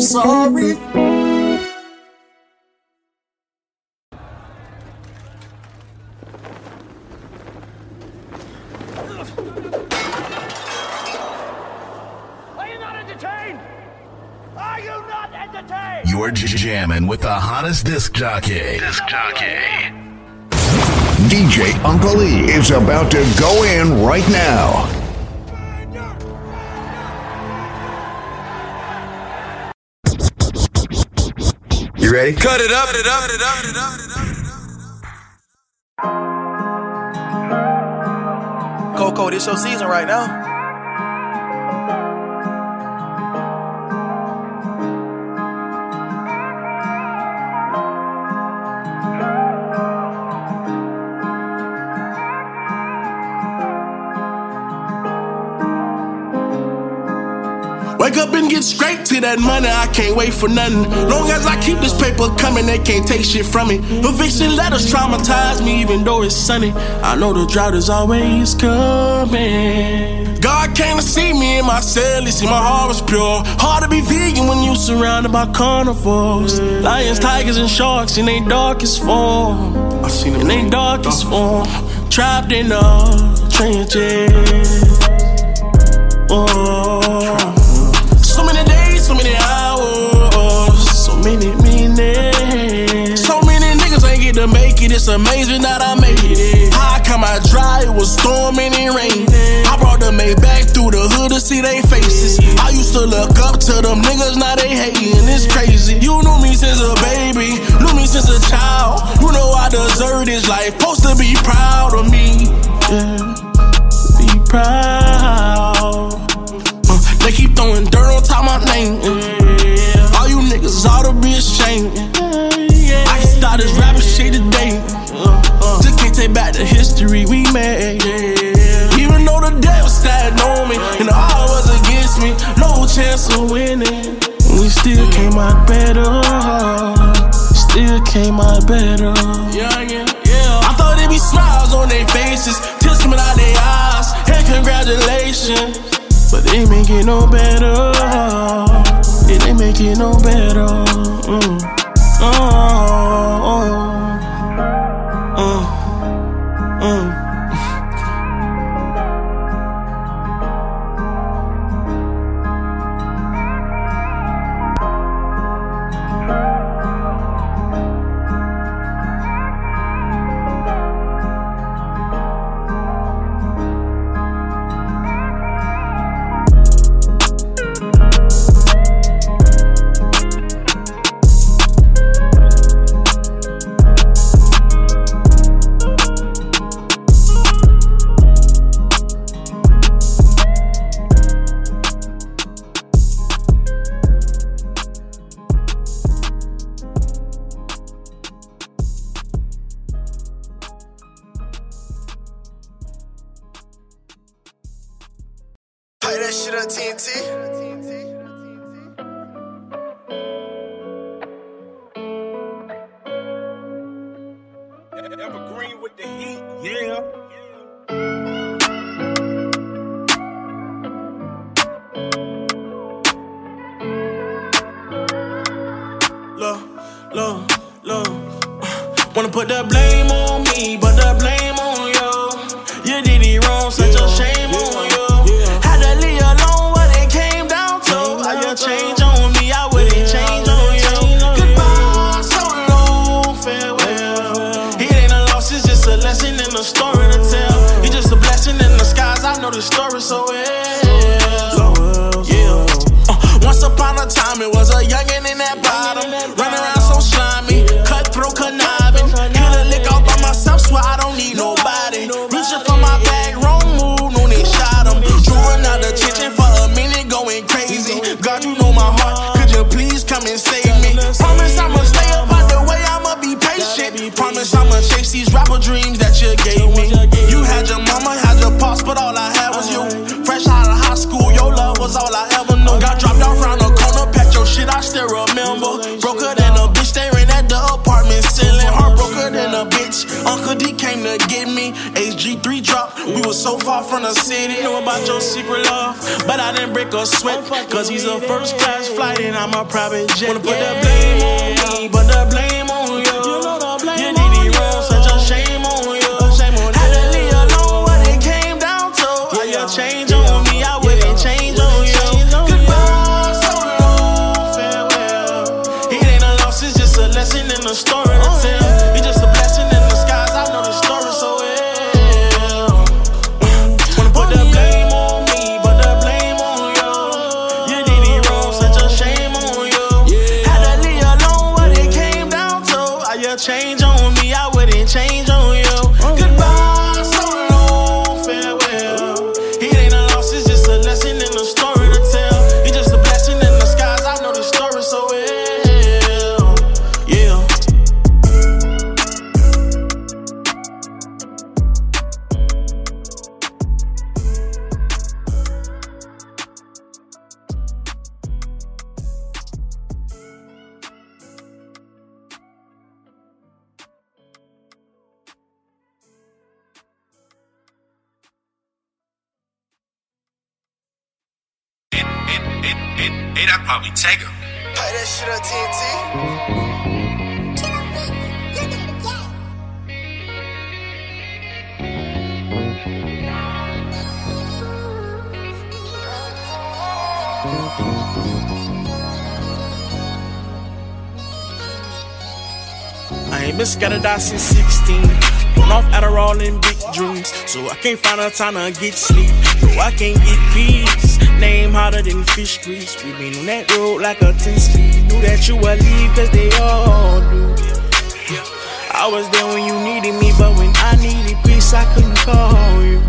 Speaker 32: sorry.
Speaker 34: Are You're j- jamming with the hottest disc jockey. Disc jockey.
Speaker 35: DJ Uncle E is about to go in right now.
Speaker 36: You ready?
Speaker 37: Cut it up, cut it up, cut it up, cut it up.
Speaker 36: Coco, this your season right now.
Speaker 38: Wake up and get straight to that money, I can't wait for nothing. Long as I keep this paper coming, they can't take shit from me. Eviction letters traumatize me, even though it's sunny. I know the drought is always coming. God came to see me in my cell, he see my heart was pure. Hard to be vegan when you surrounded by carnivores. Lions, tigers, and sharks in their darkest form. I seen them in their darkest uh. form. Trapped in the trenches. Oh. So many days, so many hours, so many minutes. So many niggas ain't get to make it. It's amazing that I made it. How come I dry, it was storming and raining. I brought the Maybach through the hood to see they faces. I used to look up to them niggas, now they hating. It's crazy. You knew me since a baby, knew me since a child. You know I deserve this life. Supposed to be proud of me. Yeah, be proud. Throwing dirt on top of my name. uh. All you niggas ought to be ashamed. I can start this rapping shit today. Uh, Just can't take back the history we made. Even though the devil stabbed on me and the odds was against me, no chance of winning. We still came out better. Still came out better. Yeah, yeah, yeah. I thought it'd be smiles on their faces, tears coming out their eyes, and congratulations. But they make it no better. Yeah, they make it no better. Mm. Oh,
Speaker 39: Hey, that probably take him.
Speaker 26: Play that shit on TNT.
Speaker 40: I ain't been scattered out since 16. Going off Adderall and big dreams. So I can't find a time to get sleep. No, I can't get peace. Name hotter than fish grease. We been on that road like a 10 speed. Knew that you would leave, cause they all do. I was there when you needed me, but when I needed peace, I couldn't call you.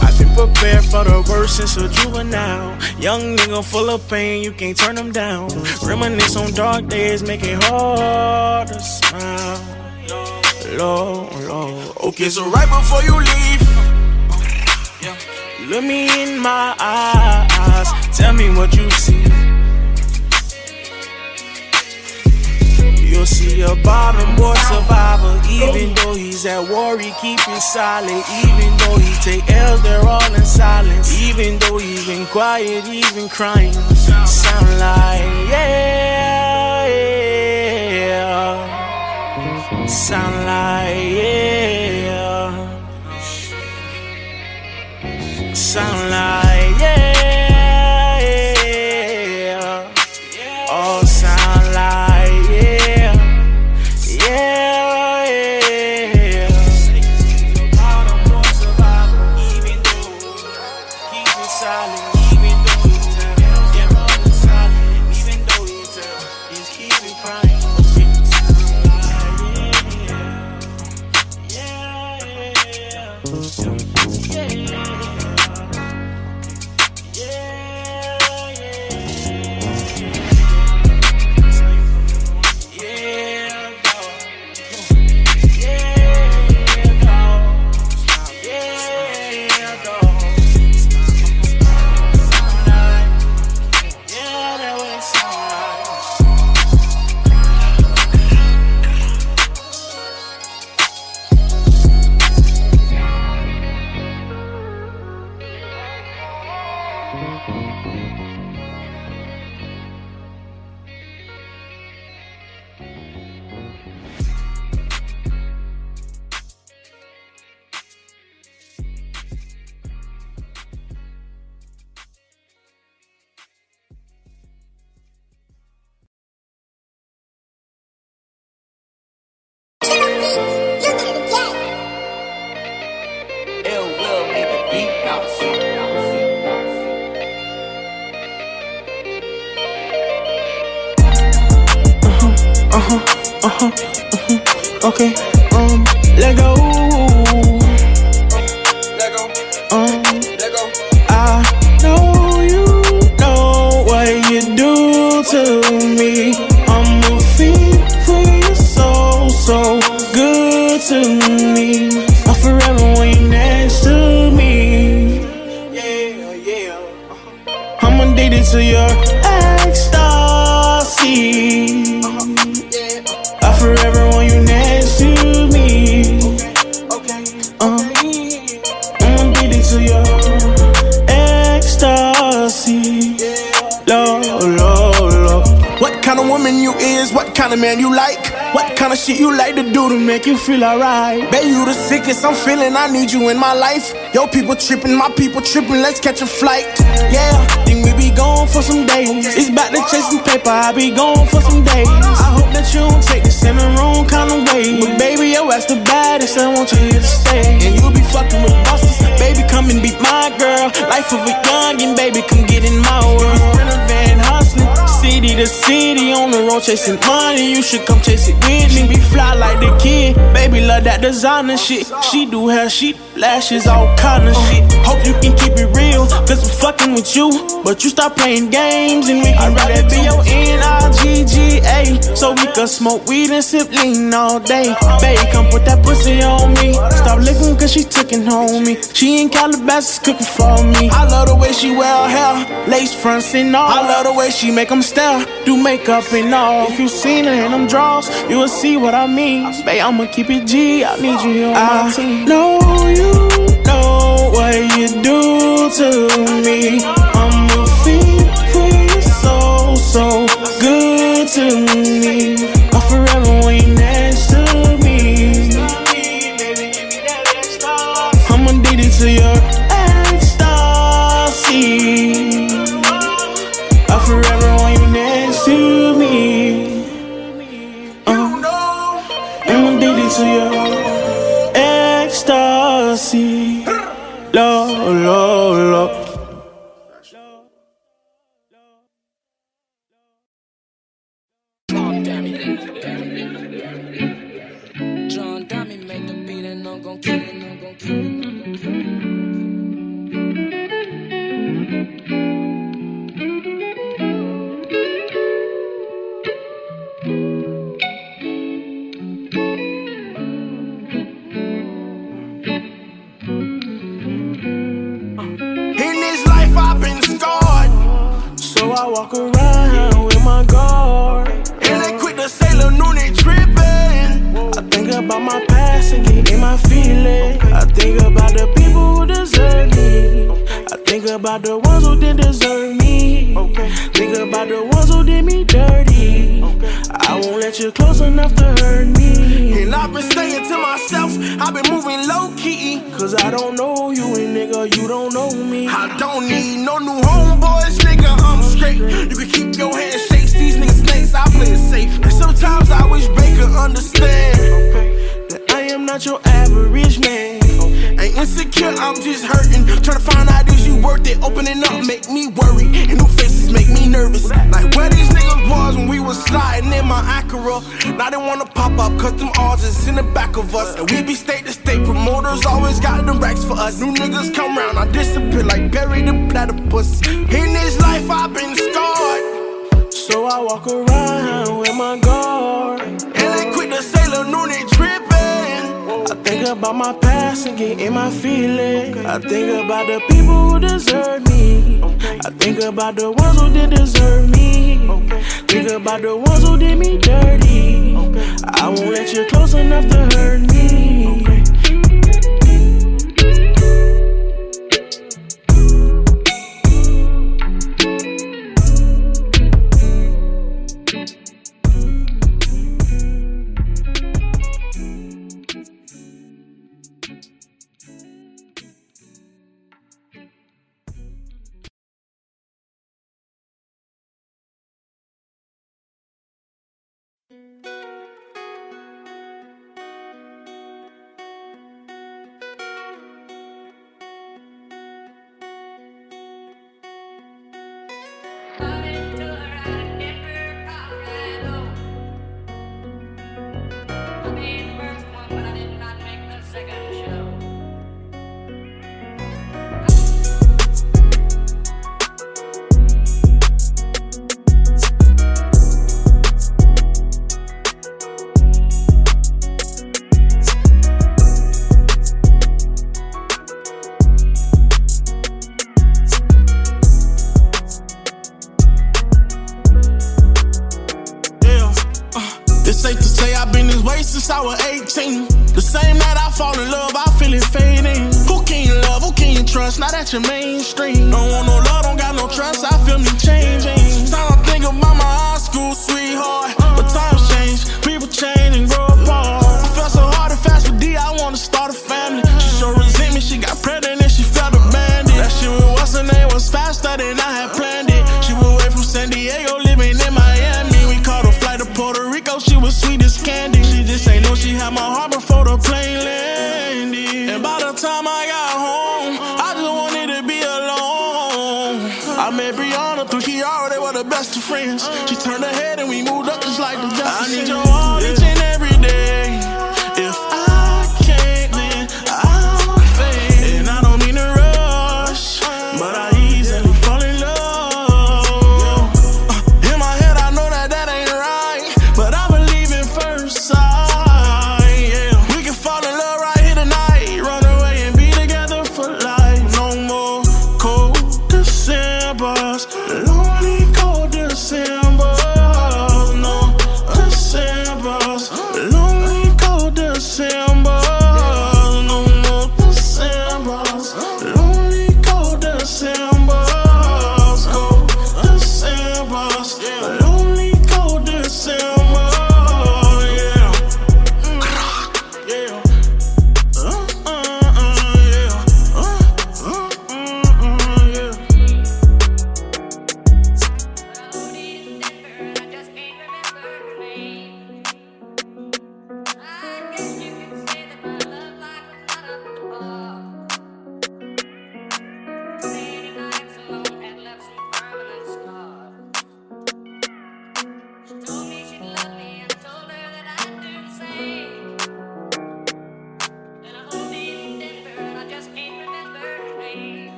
Speaker 40: I've been prepared for the worst since a juvenile. Young nigga full of pain, you can't turn them down. Reminisce on dark days, make it hard to smile. Lord, Lord. Okay, so right before you leave, look me in my eyes. Tell me what you see. You'll see a bottom boy survivor. Even though he's at war, he keep it solid. Even though he take L's, they're all in silence. Even though he's been quiet, he's been crying. Sound like yeah, feel alright. Baby, you the sickest, I'm feeling I need you in my life. Yo, people tripping, my people tripping, let's catch a flight. Yeah, think we be gone for some days. It's about to chase some paper, I be gone for some days. I hope that you don't take the the wrong kind of way. But baby, yo, ass the baddest, I want you here to stay. And you be fucking with bosses, baby, come and be my girl. Life of a youngin', baby, come get in my to city, on the road chasing money. You should come chase it with me. Be fly like the kid, baby, love that designer shit. She do hair, she lashes, all kind of shit. Hope you can keep it real, cause I'm fucking with you. But you stop playing games and we can rather be your N-I-G-G-A. So we can smoke weed and sip lean all day. Babe, come put that pussy on me. Stop looking cause she taking home me. She in Calabasas cooking for me. I love the way she wear her hair, lace fronts and all. I love the way she make them stare, do makeup and all. If you seen her in them draws, you will see what I mean. Babe, I'ma keep it G, I need you here on my ah. team. know you what you do to me. I'm a fiend for you, so so good to me. Won't close enough to hurt me. And I've been staying to myself. I've been moving low key. Cause I don't know you, and nigga, you don't know me. I don't need no new homeboys, nigga. I'm straight. You can keep your handshakes. These niggas snakes. I play it safe. And sometimes I wish could understand that I am not your average man. Ain't insecure, I'm just hurting. Trying to find out is you worth it. Opening up make me worry. And new make me nervous. Like where these niggas was when we was sliding in my Acura. Now they wanna pop up, cause them odds is in the back of us. And we be state to state. Promoters always got the racks for us. New niggas come round, I disappear like Perry the Platypus. In this life, I've been scarred. So I walk around with my guard. And they quick to say trippin'. I think about my past and get in my feelings. I think about the people who deserve me. I think about the ones who didn't deserve me. Think about the ones who did me dirty. I won't let you close enough to hurt me. It's safe to say I've been this way since I was 18. The same night I fall in love, I feel it fading. Who can you love? Who can you trust? Not at your mainstream. Don't want no love, don't got no trust. I feel me changing. Time I think about my high school sweetheart. Friends. She turned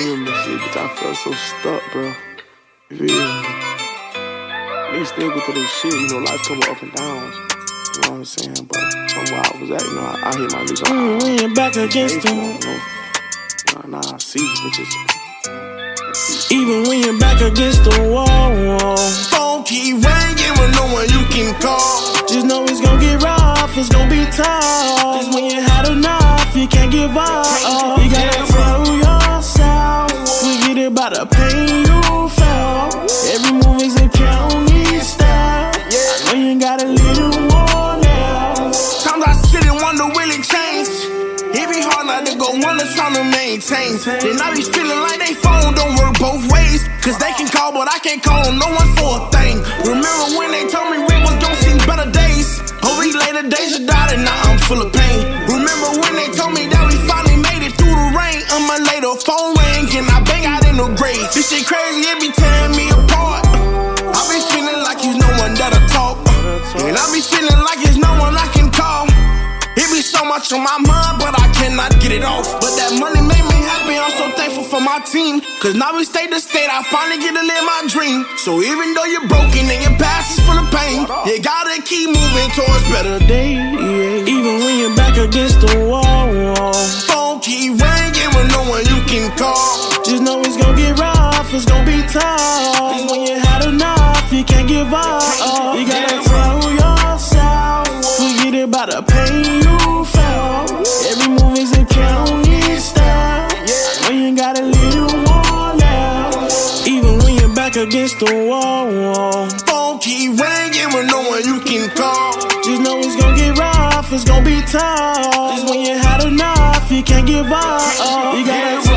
Speaker 40: up, I
Speaker 30: remember shit, but I felt so stuck, bro. You feel me? Niggas still go through this shit, you know, life come up and downs. You know what I'm saying? But somewhere I was at, you know, I, I hit my niggas on
Speaker 40: Mm, we ain't back against them.
Speaker 30: Nah, nah, I see, bitches.
Speaker 40: Even when you're back against the wall, phone keep ringing with no one you can call. Just know it's gonna get rough, it's gonna be tough. Just when you had enough, you can't give up. You gotta tell yourself, forget about the pain you felt. Every move is a county step. I know you got a little more now. Times I sit and wonder, will it change? It be hard not to go one that's trying to maintain. Then I be feeling like they phone don't work both ways. Cause they can call, but I can't call no one for a thing. Remember when they told me we was gonna see better days? A week later, Deja died and now I'm full of pain. I the grave. This shit crazy, it be tearing me apart. I be feeling like there's no one that'll talk. And I be feeling like there's no one I can call. It be so much on my mind, but I cannot get it off. But that money made me happy, For my team. Cause now we stay the state, I finally get to live my dream. So even though you're broken and your past is full of pain, you gotta keep moving towards better days. Even when you're back against the wall, phone keep ringing with no one you can call. Just know it's gonna get rough, it's gonna be tough. Just when you had enough, you can't give up. You gotta tell yourself, forget about the pain against the wall, phone keep ringing with no one you can call. Just know it's gonna get rough, it's gonna be tough. Just when you had enough, you can't give up. You gotta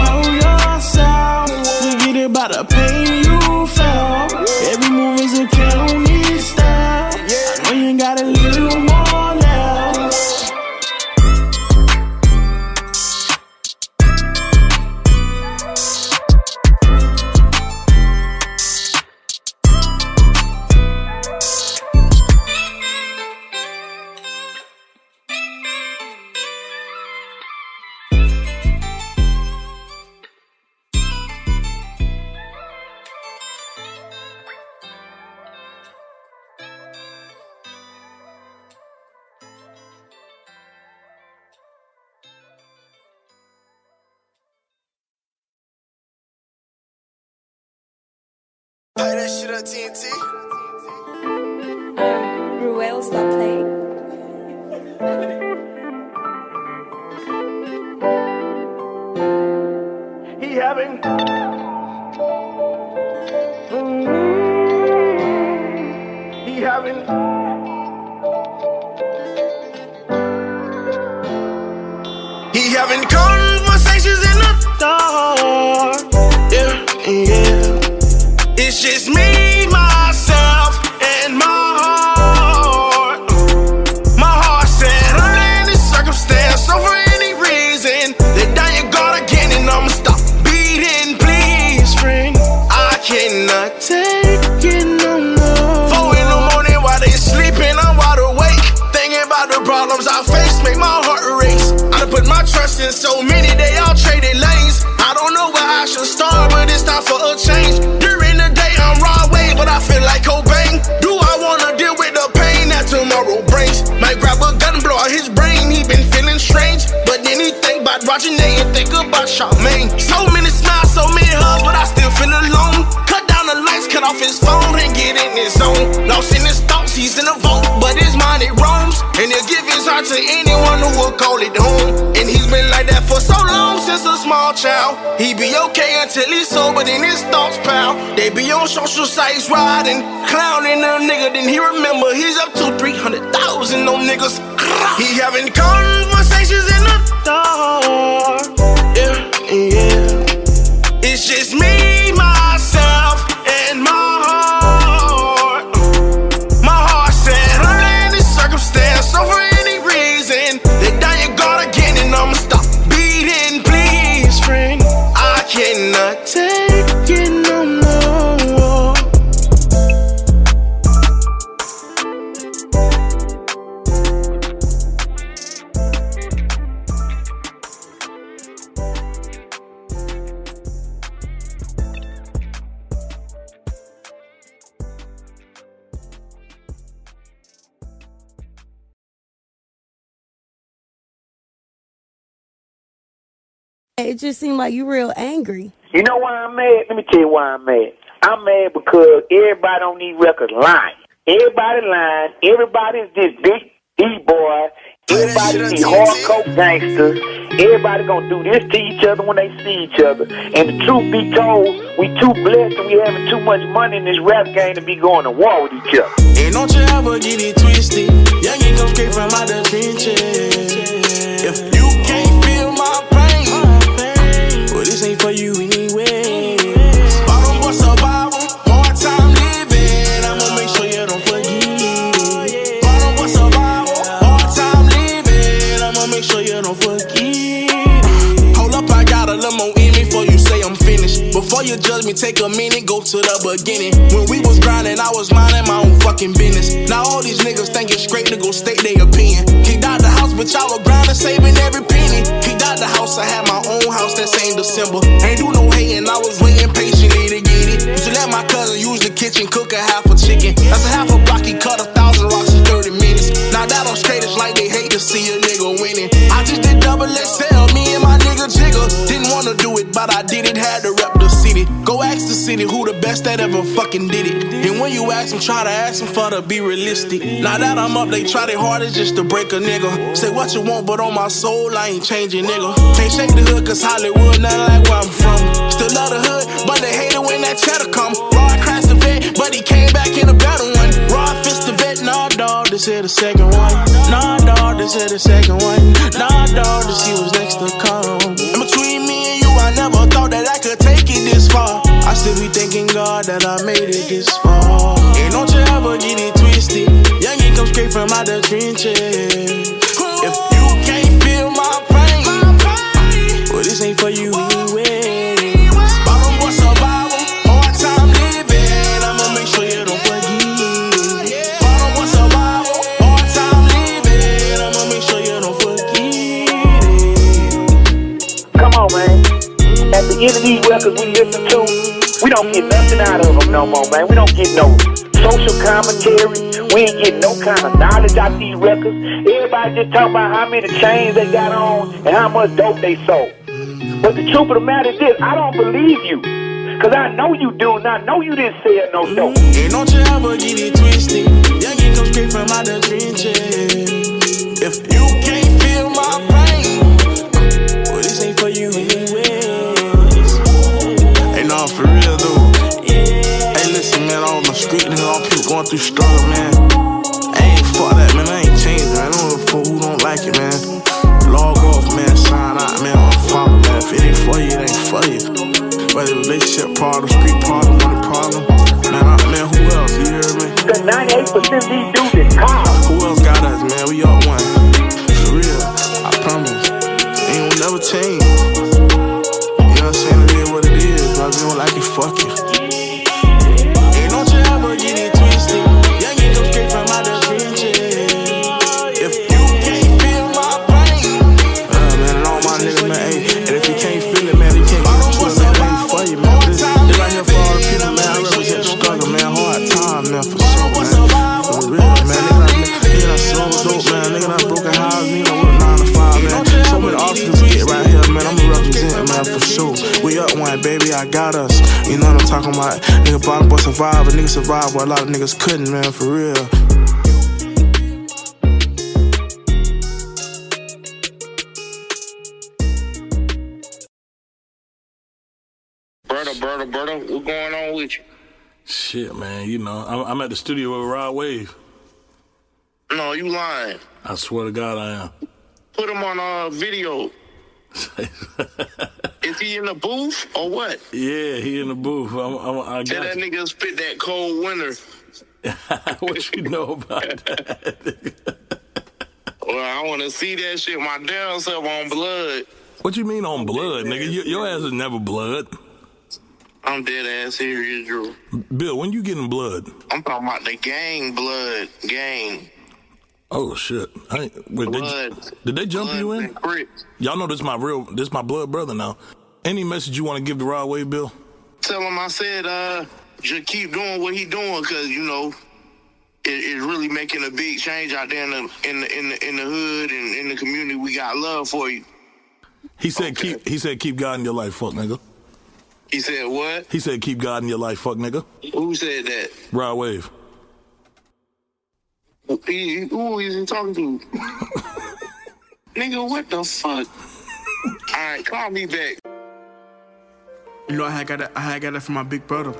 Speaker 40: you
Speaker 41: real angry.
Speaker 42: You know why I'm mad? Let me tell you why I'm mad. I'm mad because everybody on these records lying. Everybody lying. Everybody's this big D-boy. Everybody's these hardcore gangsters. Everybody gonna do this to each other when they see each other. And the truth be told, we too blessed and we having too much money in this rap game to be going to war with each other.
Speaker 38: And don't you ever get it twisted. Youngin' come straight from out the trenches. If you can't feel my pain, well, this ain't for you anyway. Bottom boy survival, hard time living. I'ma make sure you don't forget. Bottom boy survival, hard time living. I'ma make sure you don't forget. Hold up, I got a little more in me before you say I'm finished. Before you judge me, take a minute, go to the beginning. When we was grinding, I was minding my own fucking business. Now all these niggas think it's straight to go state their opinion. Kicked out the house, but y'all were grinding, saving every penny. That same December. Ain't do no hating, I was waiting patiently to get it. Used to let my cousin use the kitchen, cook a half a chicken. That's a half a block, he cut a thousand rocks in 30 minutes. Now that I'm straight, it's like they hate to see a nigga winning. I just did double XL, me and my nigga Jigger. Didn't wanna do it, but I did it, had to rep the city. Go ask the city who the best that ever fucking did it. When you ask them, try to ask them for to be realistic. Now that I'm up, they try their hardest just to break a nigga. Say what you want, but on my soul, I ain't changing, nigga. Can't shake the hood, cause Hollywood, nothing like where I'm from. Still love the hood, but they hate it when that cheddar come. Rod crashed the vet, but he came back in a better one. Rod fist the vet, nah, dog, this here the second one. Nah, dog, this here the second one. Nah, dog, this he was next to come. I still be thanking God that I made it this far. And don't you ever get it twisted. Youngin' come straight from out the trenches. If you can't feel my pain, well, this ain't for you anyway. Bottom survival, hard time living. I'ma make sure you don't forget. Survival, hard time living. I'ma make sure you don't forget it.
Speaker 42: Come on, man. At the end of these records we listen to, we don't get nothing out of them no more, man. We don't get no social commentary. We ain't get no kind of knowledge out these records. Everybody just talk about how many chains they got on and how much dope they sold. But the truth of the matter is this, I don't believe you. Cause I know you do, and I know you didn't sell no dope.
Speaker 38: And don't you ever get it twisted. Youngin' come straight from out the trenches. too strong, man. I ain't fuck that, man. I ain't changing. I don't give a fuck who don't like it, man. Log off, man. Sign out, man. Unfollow, man. If it ain't for you, it ain't for you. But the relationship problem, street problem, money problem, man, I, man, who else? You hear me? The 98% of these dudes is cops. Who else got us, man? We all one. For real, I promise. Ain't gonna never change.
Speaker 43: Talking about nigga bottom boy survivor, nigga survive where a lot of niggas couldn't, man, for real.
Speaker 41: Brother, brother, brother, what going on with you?
Speaker 12: Shit, man, you know, I'm, I'm at the studio with Rod Wave.
Speaker 41: No, you lying.
Speaker 12: I swear to God, I am.
Speaker 41: Put him on uh, video. Is he in the booth or what?
Speaker 12: Yeah, he in the booth. I'm, I'm, I
Speaker 41: Tell that nigga spit that cold winter.
Speaker 12: what you know about that?
Speaker 41: Well, I want to see that shit my damn self on blood.
Speaker 12: What you mean on blood, nigga? Your, your ass is never blood.
Speaker 41: I'm dead ass serious, Drew.
Speaker 12: Bill, when you getting blood?
Speaker 41: I'm talking about the gang blood, gang.
Speaker 12: Oh shit! I wait,
Speaker 41: Blood.
Speaker 12: They, did they jump you in? Y'all know this is my real, this is my blood brother now. Any message you want to give to Rod Wave, Bill?
Speaker 41: Tell him I said, uh, just keep doing what he doing, cause you know, it, it's really making a big change out there in the in the in the, in the hood and in the community. We got love for you.
Speaker 12: He said keep. He said keep God in your life, fuck nigga.
Speaker 41: He said what?
Speaker 12: He said keep God in your life, fuck nigga.
Speaker 41: Who said that?
Speaker 12: Rod Wave.
Speaker 41: He, who is he talking to? Nigga, what the fuck? All right, call me back.
Speaker 43: You know, I had got that, I had got that from my big brother.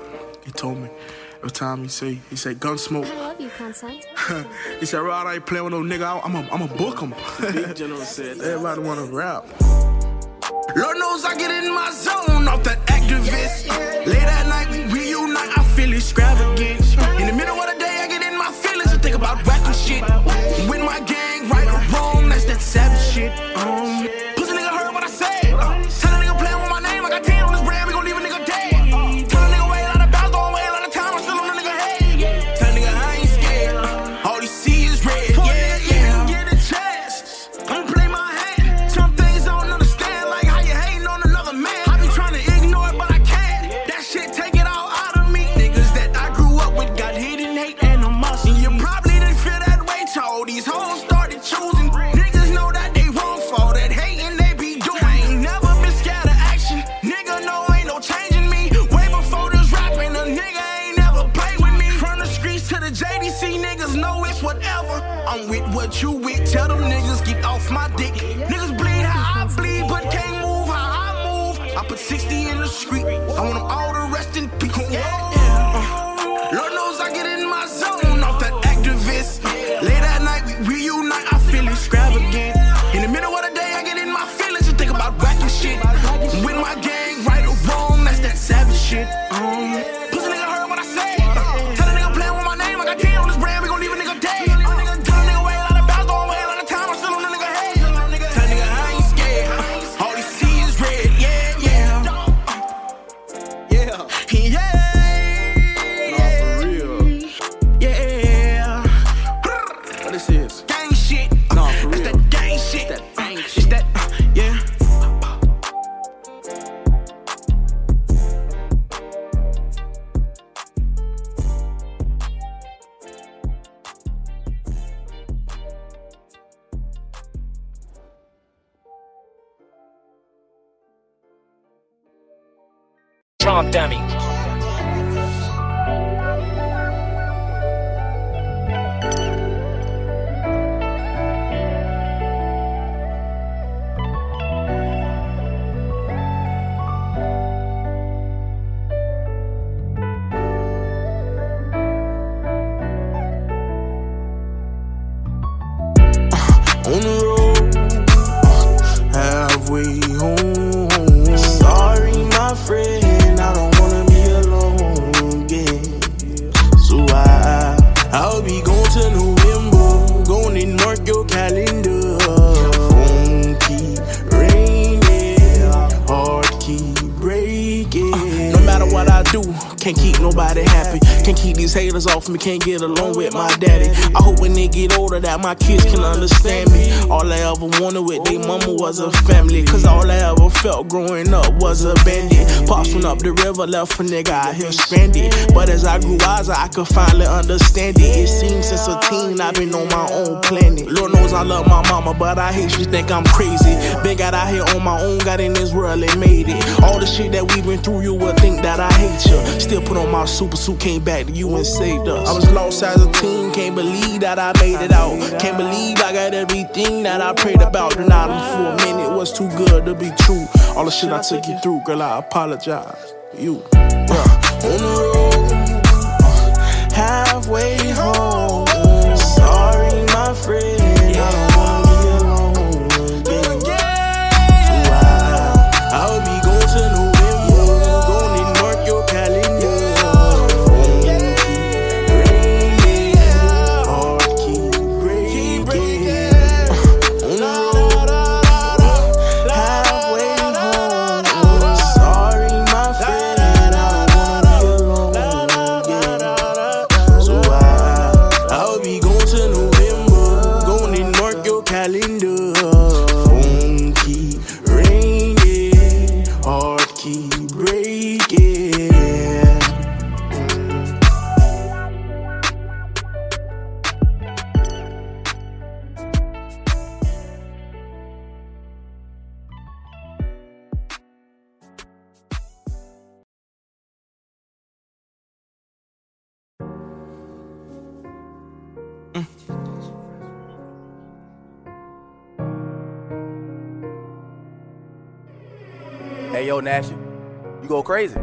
Speaker 43: He told me every time he say, he said, gun smoke.
Speaker 44: I love you, consent.
Speaker 43: he said, Rod, I ain't playing with no nigga. I- I'm a, I'm a book him.
Speaker 40: Big General said.
Speaker 43: Everybody want to rap.
Speaker 38: Lord knows I get in my zone off that activist. Late at night, we reunite, I feel extravagant. In the middle of the can't get
Speaker 40: along with my daddy. I hope when they get older that my kids can understand me. All I ever wanted with they mama was a family. Cause all I ever felt growing up was a the river, left a nigga out here stranded. But as I grew wiser, I could finally understand it. It seems since a teen I've been on my own planet. Lord knows I love my mama, but I hate she think I'm crazy. Been got out here on my own, got in this world and made it. All the shit that we been through, you would think that I hate you. Still put on my super suit, came back to you and saved us. I was lost as a teen, can't believe that I made it out. Can't believe I got everything that I prayed about. Denied them for a minute, was too good to be true. All the shit I took you through, girl, I apologize. You, yeah. On the road, halfway home.
Speaker 38: Hey Nash, you go crazy.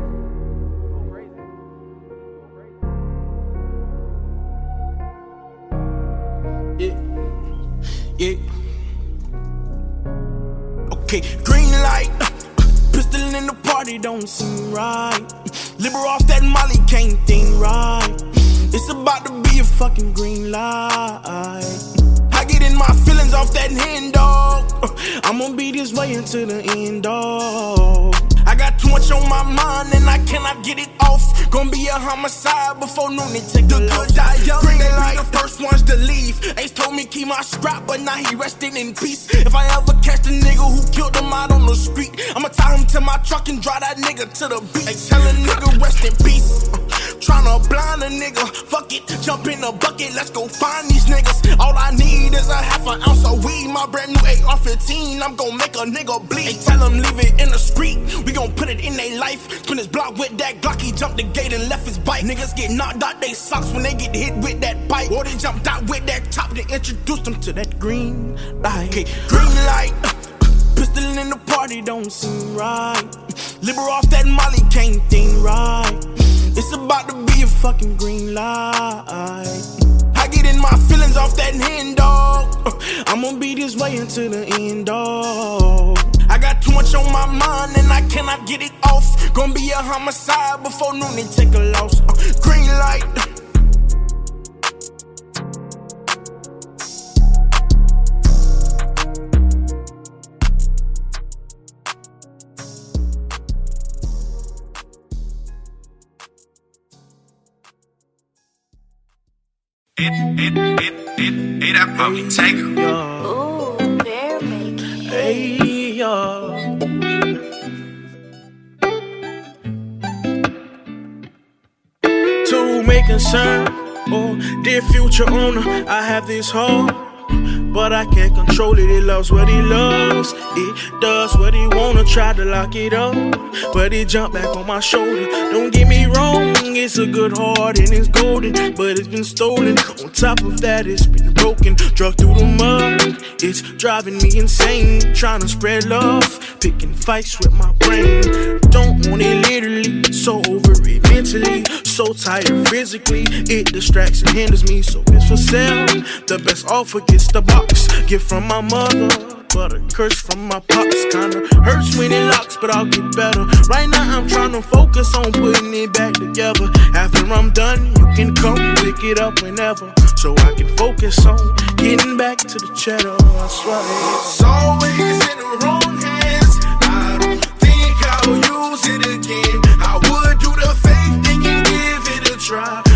Speaker 40: But it jump back on my shoulder. Don't get me wrong, it's a good heart and it's golden. But it's been stolen. On top of that, it's been broken. Drug through the mud. It's driving me insane. Trying to spread love. Picking fights with my brain. Don't want it literally. So over it mentally. So tired physically. It distracts and hinders me. So it's for sale. The best offer gets the box. Gift from my mother. But a curse from my pops kinda hurts when it locks, but I'll get better. Right now I'm trying to focus on putting it back together. After I'm done, you can come pick it up whenever. So I can focus on getting back to the cheddar. I swear
Speaker 45: It's always in the wrong hands. I don't think I'll use it again. I would do the faith thing and give it a try.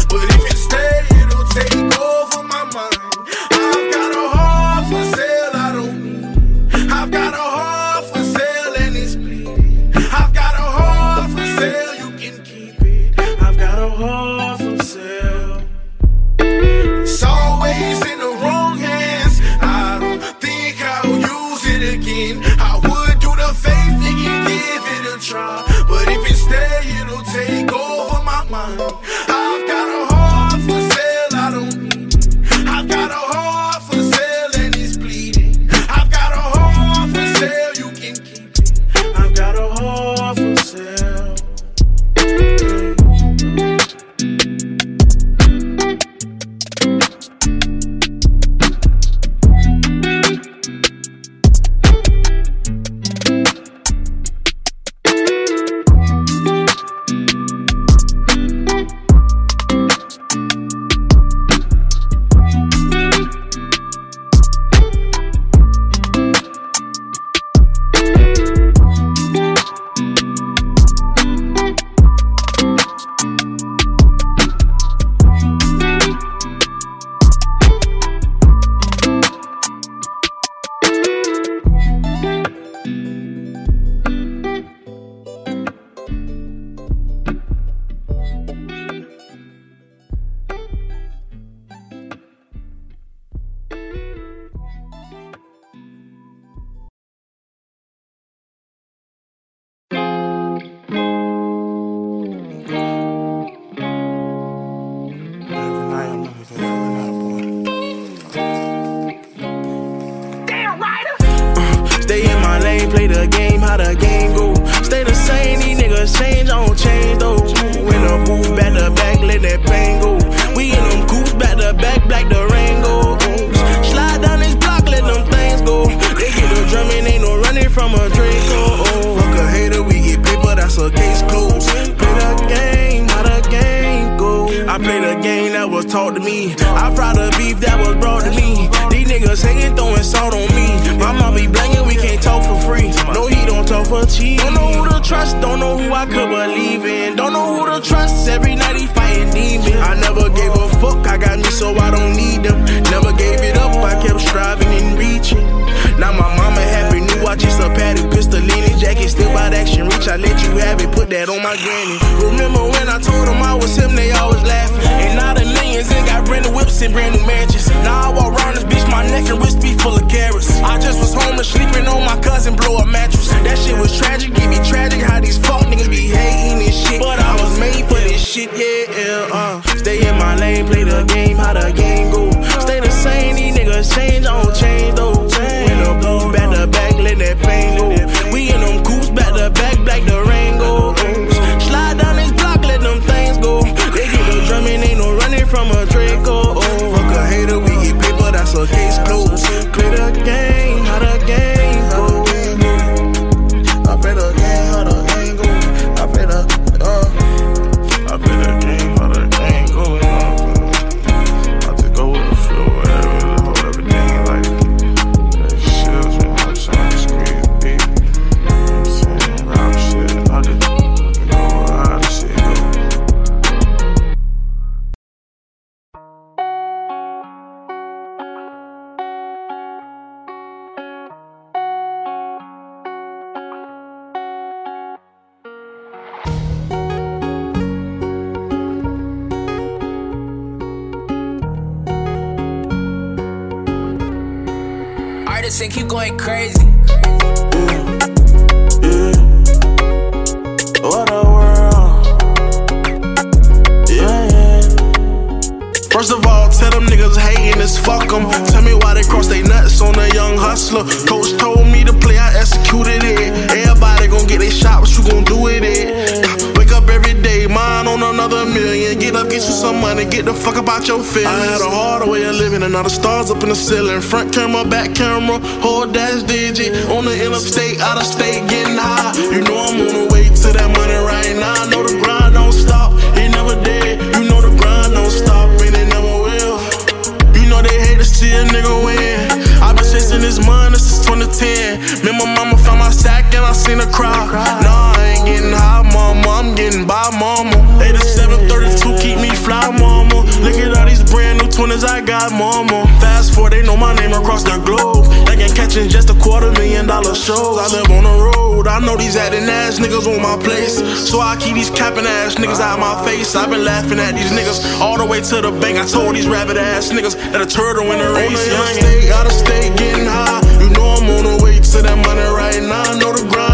Speaker 38: mansion, just a quarter million dollar shows. I live on the road. I know these acting ass niggas on my place. So I keep these capping ass niggas out my face. I've been laughing at these niggas all the way to the bank. I told these rabbit ass niggas that a turtle in the race. Young state, out of state, getting high. You know I'm on the way to that money right now. I know the grind.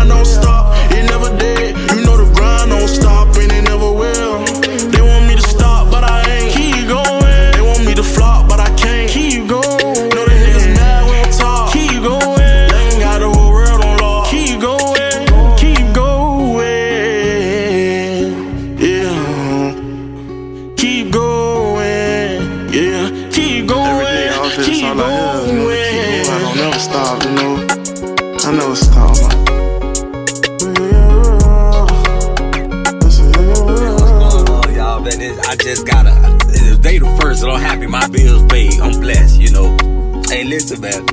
Speaker 38: to
Speaker 46: man.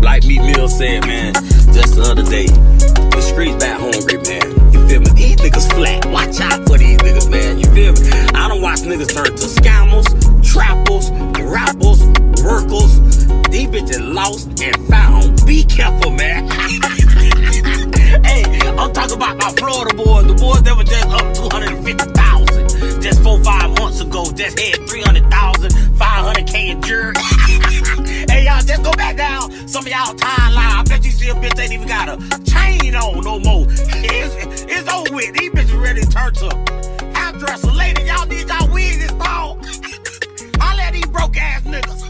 Speaker 47: Like me, Mill said, man, just the other day, the streets back hungry, man. You feel me? These niggas flat. Watch out for these niggas, man. You feel me? I don't watch niggas turn to scammers, trappers, rappers, workers. These bitches lost and found. Be careful, man. hey, I'm talking about my Florida boys, the boys that were just up 250,000 just four, five months ago, just had 300,000, 500K in jury y'all just go back down some of y'all timeline. I bet you see a bitch ain't even got a chain on no more. It's, it's over with. These bitches ready to turn to Half dresser lady, y'all need y'all wigs and fall. I let these broke ass niggas.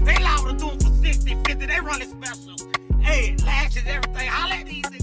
Speaker 47: they liable to do them for 60, 50. They running special. Hey, lashes, everything. I
Speaker 38: let these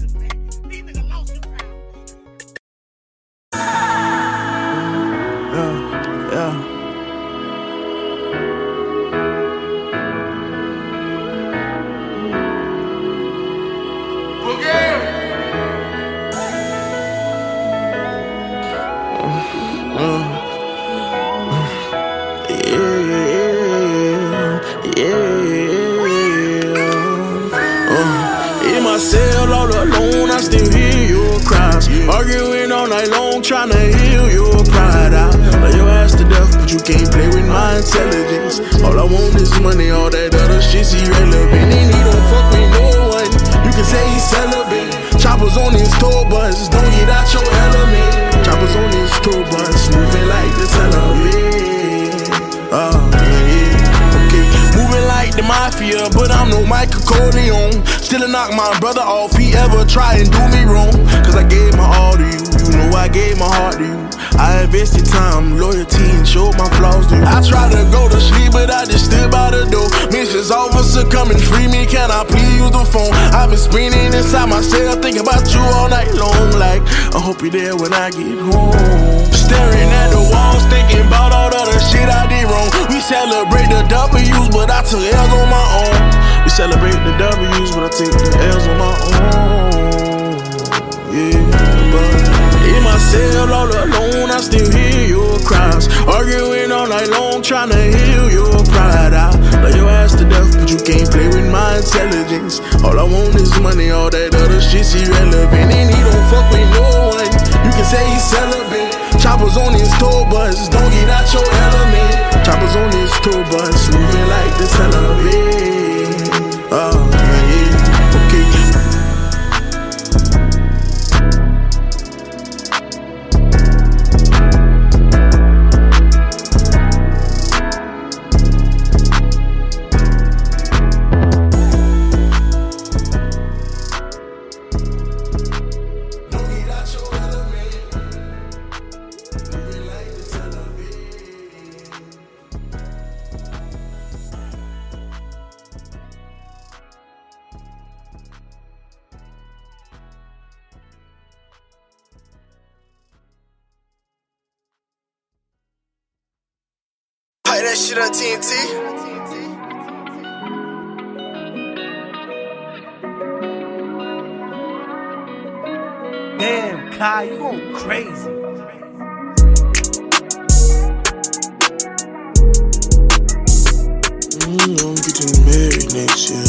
Speaker 38: Arguing all night long, trying to heal your pride. I love your ass to death, but you can't play with my intelligence. All I want is money, all that other shit's irrelevant. And he don't fuck with no one. You can say he's celibate. Choppers on his tour bus, don't get out your element. Choppers on his tour bus, moving like the celibate. Moving like the mafia, but I'm no Michael Corleone. Still knock my brother off, he ever try and do me wrong. Cause I gave my all to you, you know I gave my heart to you. I invested time, loyalty, and showed my flaws to you. I tried to go to sleep, but I just stood by the door. Mrs. Officer, come and free me, can I please use the phone? I've been spinning inside myself, thinking about you all night long. Like, I hope you're there when I get home. Staring at the walls, thinking about all the other shit I did wrong. We celebrate the W's, but I took L's on my own. We celebrate the W's, but I take the L's on my own. Yeah, but in my cell all alone, I still hear your cries. Arguing all night long, trying to heal your pride. I love your ass to death, but you can't play with my intelligence. All I want is money, all that other shit's irrelevant. And he don't fuck with no one. You can say he's celibate. Choppers on his tour bus, don't get out your element. Choppers on his tour bus, moving like the celibate. Oh,
Speaker 39: Play that shit on TNT.
Speaker 48: Damn, Kai, you going crazy.
Speaker 40: Mm, I'm getting married next year.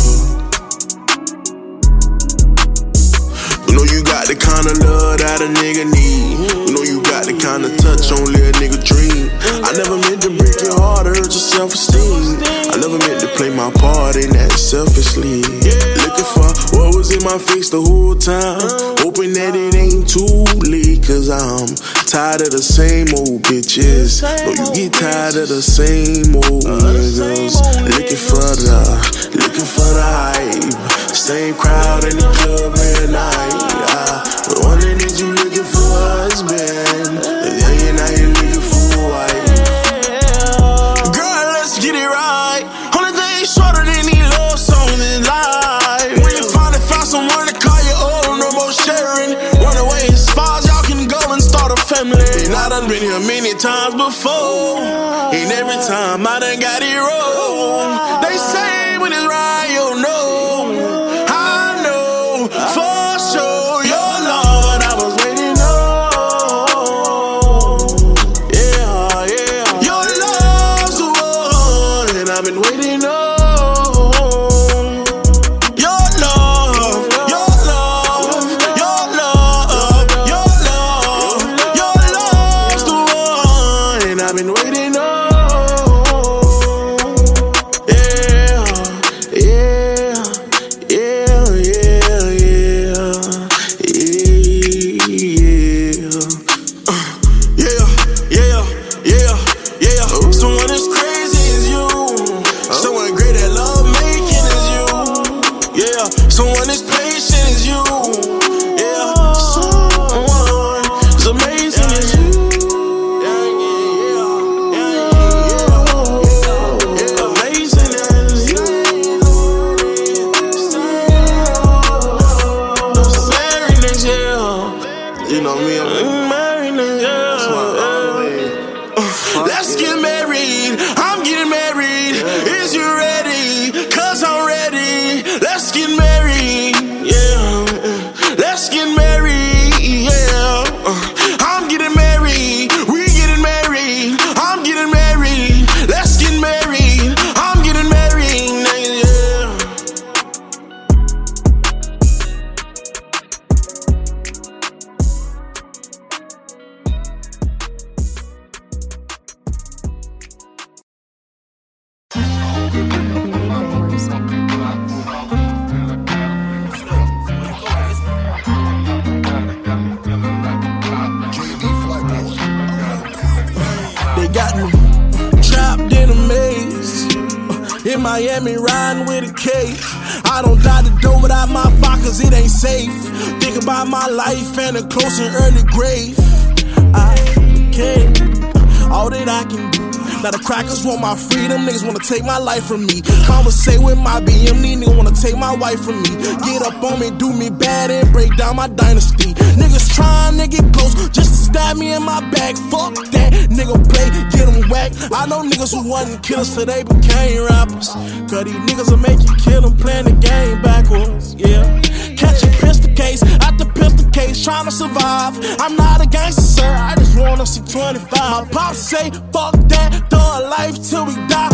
Speaker 40: You know you got the kind of love that a nigga need. Got the kind of touch only a nigga dream. I never meant to break your heart hurt your self-esteem. I never meant to play my part in that selfishly. Looking for what was in my face the whole time. Hoping that it ain't too late, cause I'm tired of the same old bitches. No, you get tired of the same old niggas. Looking for the, looking for the hype. Same crowd in the club every night. I was wondering if you looking for a husband. Yeah, you're not here looking for a wife.
Speaker 38: Girl, let's get it right. Only thing shorter than these love songs in life. When you finally find someone to call your own, no more sharing. Run away as far as y'all can go and start a family. And I done been here many times before. And every time I done got it wrong. They say
Speaker 40: my life from me. Conversate with my BM, niggas wanna take my wife from me. Get up on me, do me bad, and break down my dynasty. Niggas trying to get close just to stab me in my back. Fuck that, nigga play, get them whack. I know niggas who wasn't killers they became rappers. Cause these niggas will make you kill them playing the game backwards, yeah. Catch a pistol case, out the pistol case, trying to survive. I'm not a gangster, sir, I just wanna see 25. My pop say, fuck that, throw a life till we die.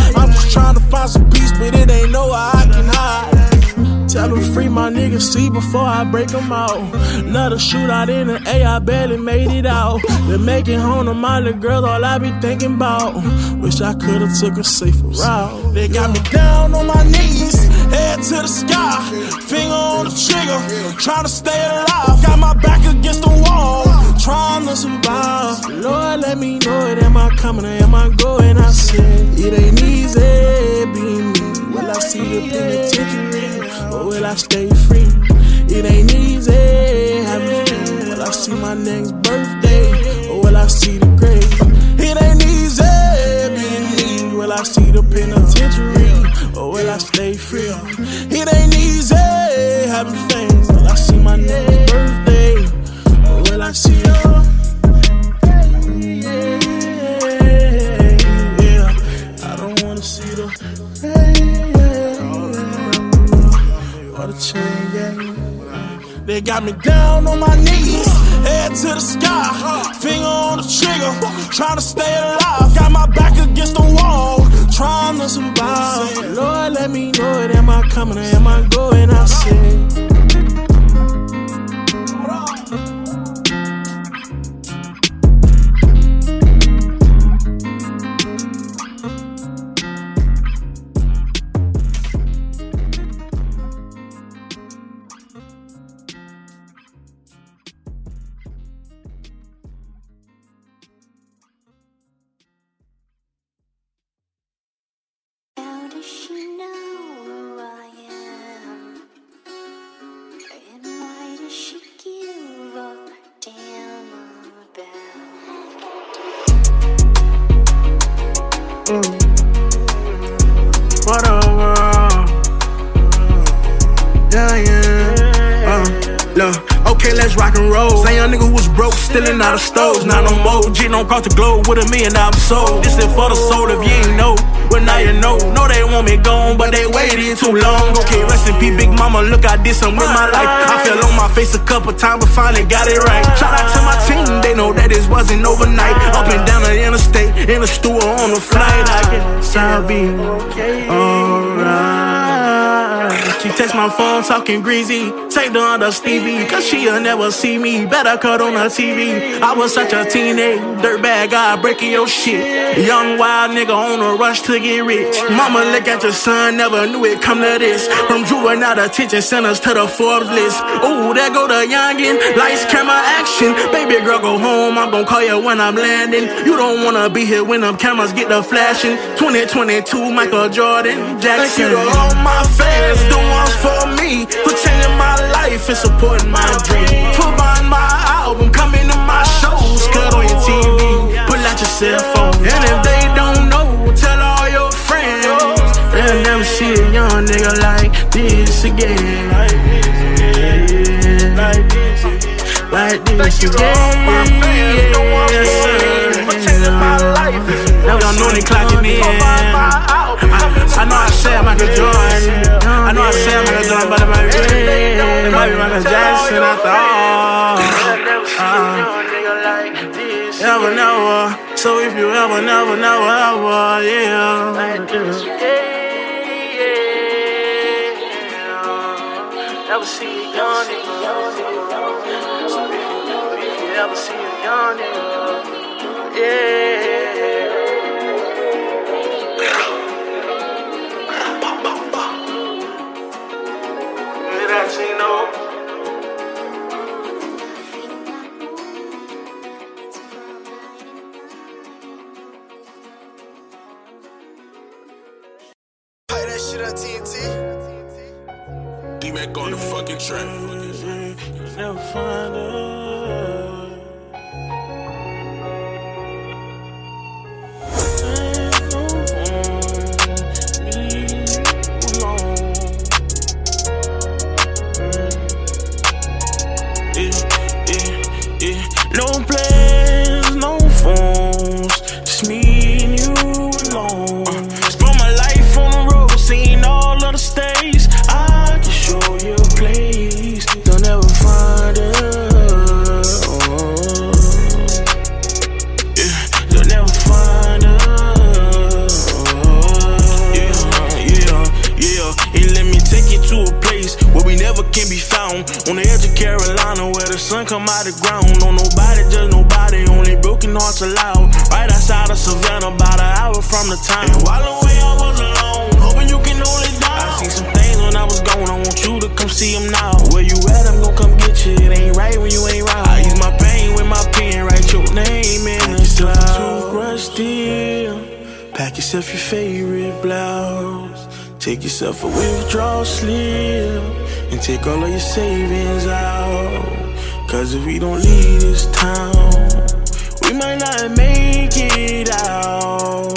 Speaker 40: Trying to find some peace, but it ain't nowhere I can hide. Tell them free my niggas see before I break them out. Another shootout in the A, I barely made it out. Been making home to my little girl, all I be thinking about. Wish I could've took a safer route. They got me down on my knees, head to the sky, finger on the trigger, trying to stay alive.
Speaker 38: Cross the globe with a million I'm sold. This is for the soul if you ain't know. Well, now you know. Know they want me gone, but they waited too long. Okay, rest in peace, big mama. Look, I did something with my life. I fell on my face a couple times, but finally got it right. Shout out to my team, they know that this wasn't overnight. Up and down the interstate, in the store, on the flight. I I'll be my phone talking greasy. Take the under Stevie, cause she'll never see me. Better cut on her TV. I was such a teenage dirtbag guy breaking your shit. Young wild nigga on a rush to get rich. Mama look at your son, never knew it come to this. From juvenile detention centers to the Forbes list. Ooh, there go the youngin'. Lights, camera, action. Baby girl, go home. I'm gonna call you when I'm landing. You don't wanna be here when them cameras get the flashing. 2022, Michael Jordan, Jackson. Thank you to all my fans, the ones for me. For changing my life and supporting my dream. For buying my album, coming to my shows. Cut on your TV, pull out your cell phone. And if they don't know, tell all your friends. They'll never see a young nigga like this again. Like this, like this again. Sir. Y'all know they clocking in. I, know I say I'm Michael Jordan. I know I say I'm Michael Jordan, but it might be, it might be Michael Jackson after all. Uh, ever, never. So if you ever, never, never, ever, yeah. Never see a young nigga. So if you, if you ever see a young nigga, yeah.
Speaker 39: Pack that shit on TNT.
Speaker 49: D-Mac on the fucking track.
Speaker 40: You'll never find her. No plans, Take yourself a withdrawal slip and take all of your savings out. Cause if we don't leave this town, we might not make it out.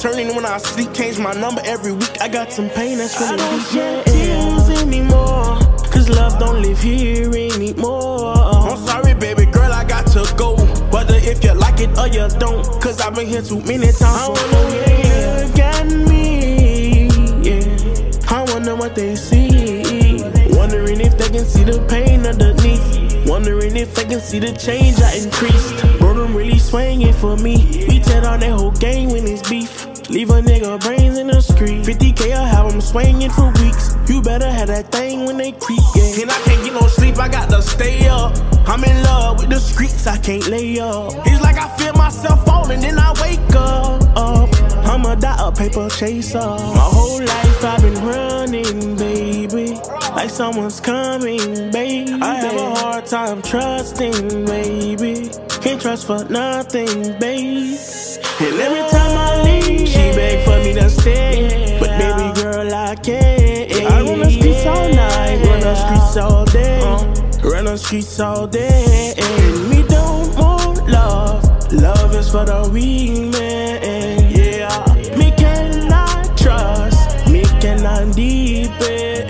Speaker 40: Turning when I sleep. Change my number every week. I got some pain that's really I don't shed tears anymore. Cause love don't live here anymore. I'm sorry, baby girl, I got to go. Whether if you like it or you don't. Cause I've been here too many times. I wanna look at me. Yeah. I wonder what they see. Wondering if they can see the pain underneath. Wondering if they can see the change I increased. Bro, them really swinging for me. We tear down that whole game when it's beef. Leave a nigga brains in the street. 50k, I have them swinging for weeks. You better have that thing when they creep, yeah. And I can't get no sleep, I got to stay up. I'm in love with the streets, I can't lay up. It's like I feel myself falling, then I wake up. up. I'm a die, a paper chaser. My whole life I've been running, baby. Like someone's coming, baby. I have a hard time trusting, baby. Can't trust for nothing, babe. And every for me to stay. But baby girl, I can't. I run the streets all night, run the streets all day, run the streets all day. And me don't want love, love is for the weak man. Yeah, me cannot trust, me cannot depend.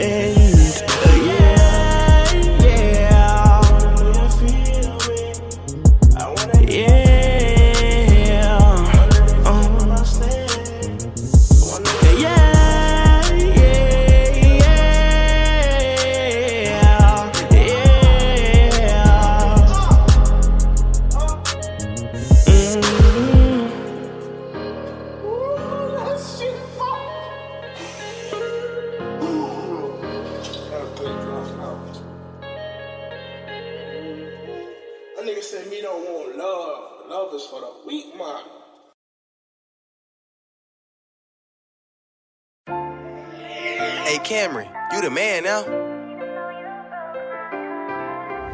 Speaker 37: Hey Cameron, you the man now.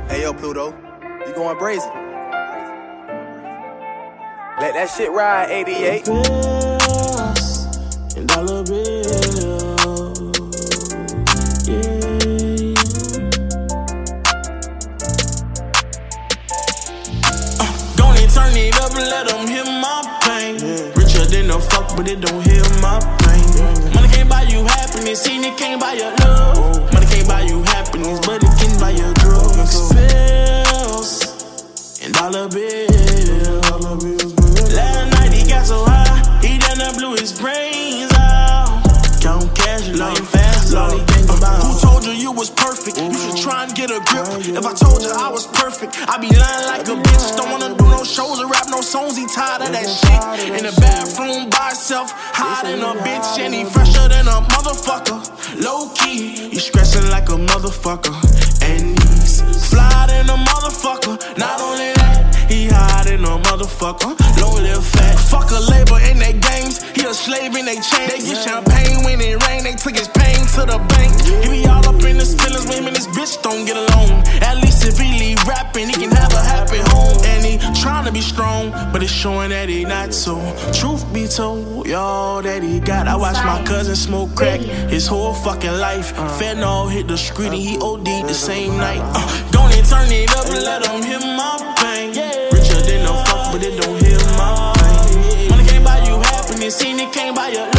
Speaker 37: Hey yo, Pluto, you going brazen? Let that shit ride, 88.
Speaker 40: And dollar bill. Uh, turn it up and let them hear my pain. Richer than a fuck, but it don't he tired of that shit. In the bathroom by himself, hiding a bitch, and he fresher than a motherfucker. Low key, he stressing like a motherfucker. And he's fly than a motherfucker. Not only that, he hide in a motherfucker. Long live fat. Fuck a labor in they games. He a slave in they chain. They get champagne when it rain. They took his pain to the bank. He be all up in his feelings when him and his bitch don't get along. At least strong, but it's showing that he not so. Truth be told, y'all that he got. I watched my cousin smoke crack his whole fucking life. Fentanyl hit the street and he OD'd the same night. Uh, don't it turn it up and let him hear my pain. Richer than a fuck, but it don't hear my pain. Money can't buy you happiness, seen it can't buy your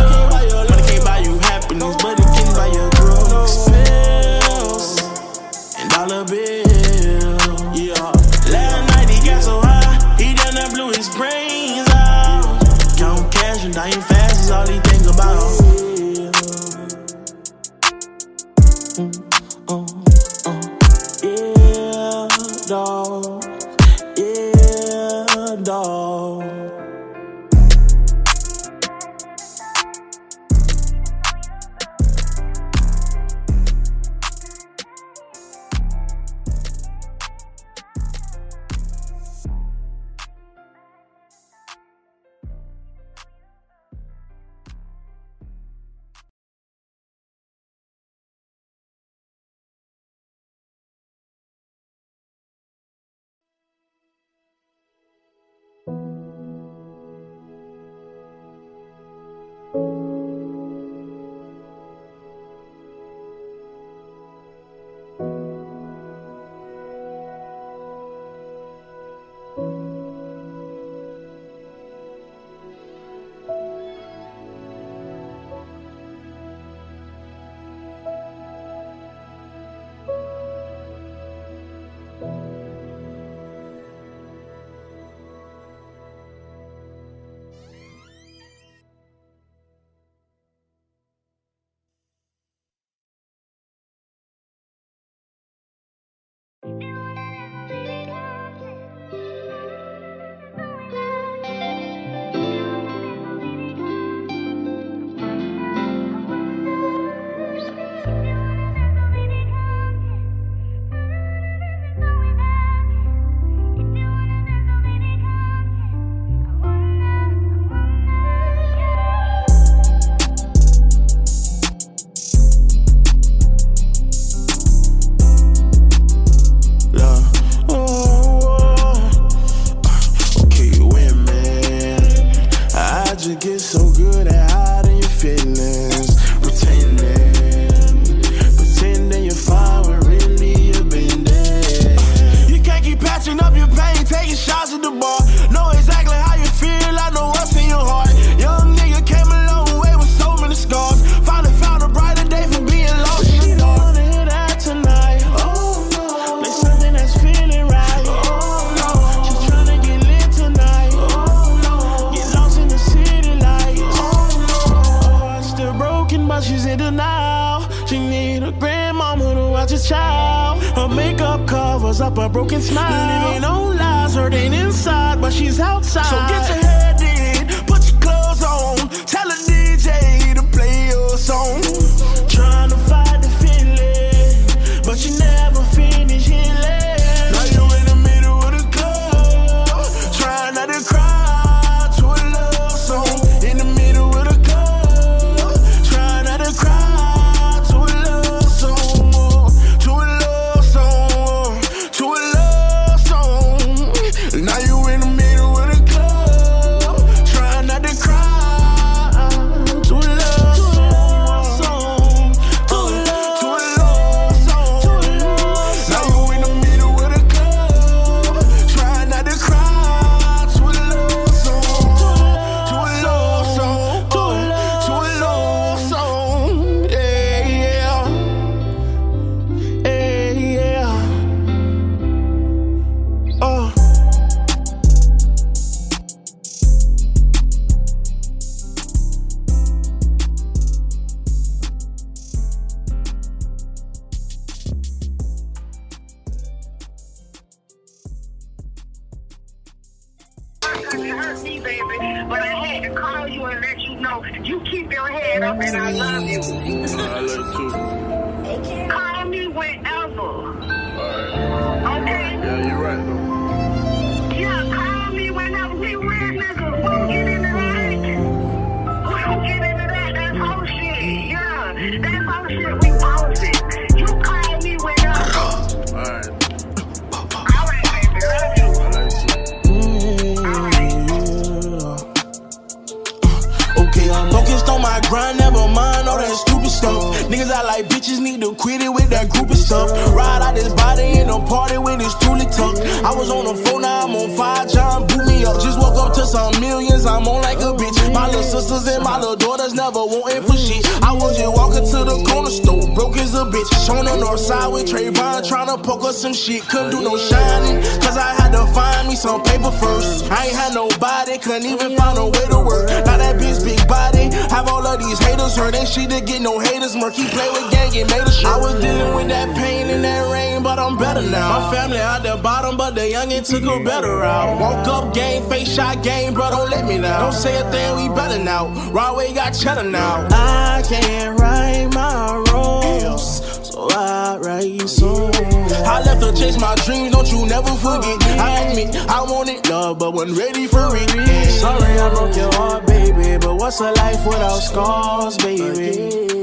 Speaker 40: took a better route. Woke up, game, face shot, game, bro, don't let me now. Don't say a thing, we better now. Broadway got cheddar now. I can't write my wrongs, so I write songs. I left to chase my dreams, don't you never forget. I admit I wanted love, but wasn't ready for it. Sorry I broke your heart, baby, but what's a life without scars, baby?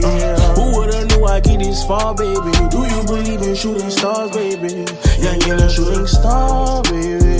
Speaker 40: Knew I get this far, baby? Do you believe in shooting stars, baby? Young in a shooting star, baby.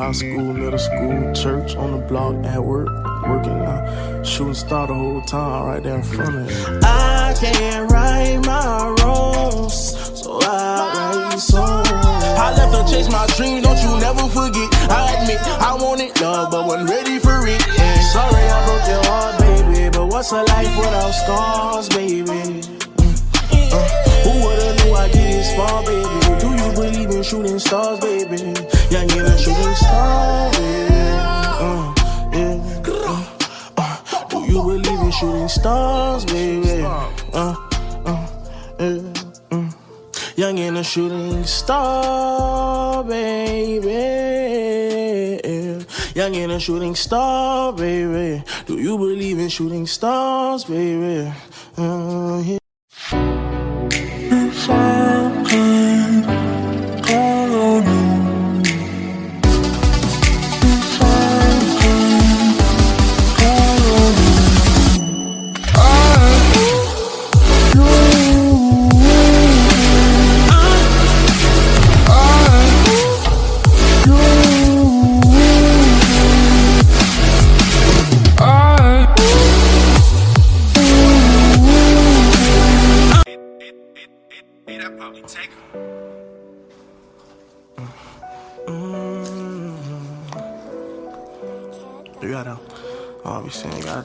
Speaker 40: High school, middle school, church, on the block, at work, working out, shooting star the whole time, right there in front of you. I can't write my wrongs, so I write songs. I left to chase my dreams, don't you never forget. I admit I wanted love, but wasn't ready for it. Yeah. Sorry I broke your heart, baby, but what's a life without scars, baby? Uh, who would've knew I get this far, baby? Do you believe in shooting stars, baby? Young in a shooting star, baby. Uh, yeah. uh, uh, do you believe in shooting stars, baby? Uh, uh, yeah. mm. Young in a shooting star, baby. Young in a shooting star, baby. Do you believe in shooting stars, baby? Uh, yeah.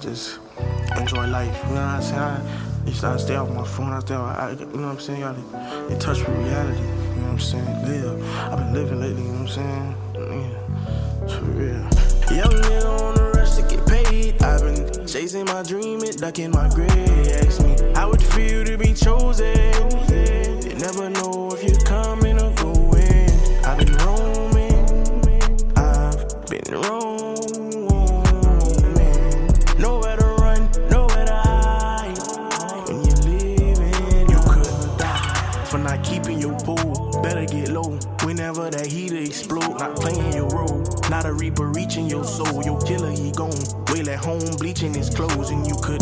Speaker 40: Saying, just enjoy life. You know what I'm saying? I used to stay off my phone. I stay off, I, you know what I'm saying? Gotta in touch with reality. You know what I'm saying? Live. I've been living lately. You know what I'm saying? Yeah, it's for real. Young nigga on the rush to get paid. I've been chasing my dream and ducking my grave. Ask me how it feel to be chosen. You never know if you're coming or going. I've been roaming. I've been roaming. Not playing your role. Not a reaper reaching your soul. Your killer, he gone. Wail at home, bleaching his clothes, and you could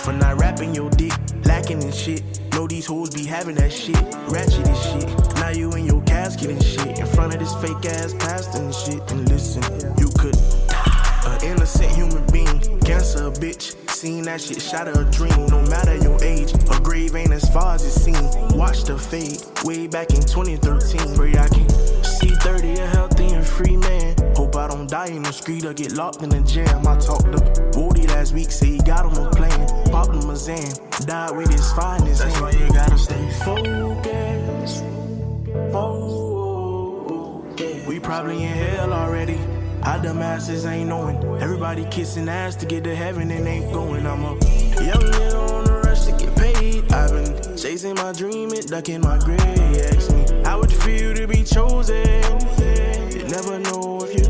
Speaker 40: for not rapping your dick, lacking in shit. Know these hoes be having that shit, ratchet as shit. Now you in your casket and shit, in front of this fake ass pastor and shit. And listen, you could an innocent human being, cancer bitch. Seen that shit, shot a dream. No matter your age, a grave ain't as far as it seems. Watch the fade, way back in 2013. Pray I can see 30 a healthy and free man. Hope I don't die in the street or get locked in the jam. I talked to Woody last week, say he got him a plan. Popped him a Zan, died with his finest That's hand. why you gotta stay focused. Focused. We probably in hell already. How the masses ain't knowing. Everybody kissing ass to get to heaven and ain't going. I'm a young nigga I've been chasing my dream and ducking my grave. Ask me how it feel to be chosen. You never know if you're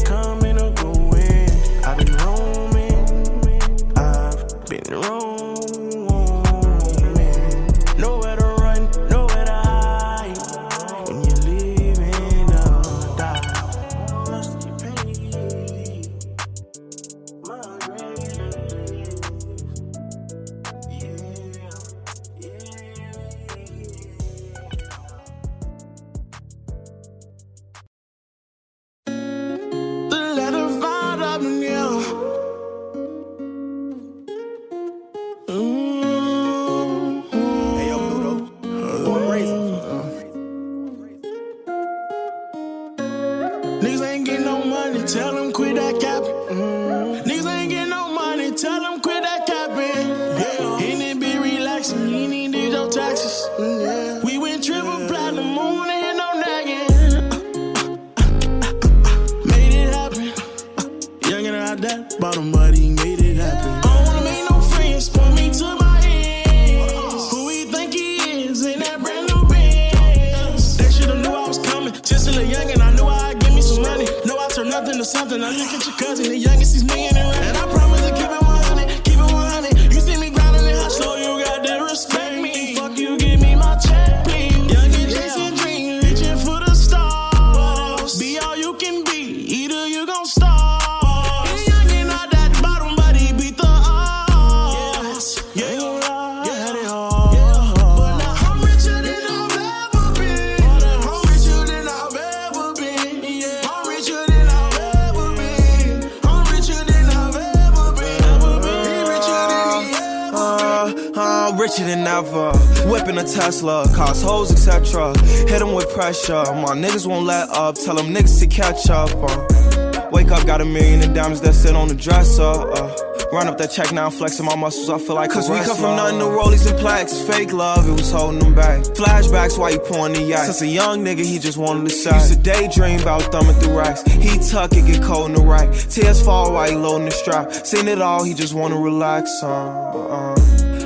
Speaker 40: a
Speaker 50: Tesla, cost hoes, etc. Hit them with pressure. My niggas won't let up. Tell them niggas to catch up. Uh, wake up, got a million in diamonds that sit on the dresser. Uh, run up that check now, flexing my muscles. I feel like Cause we come from nothing to rollies and plaques. Fake love, it was holding them back. Flashbacks, why you pouring the yak? Since a young nigga, he just wanted to shine. Used to daydream about thumbing through racks. He tuck it, get cold in the rack. Tears fall while he loading the strap. Seen it all, he just wanna relax. Uh, uh.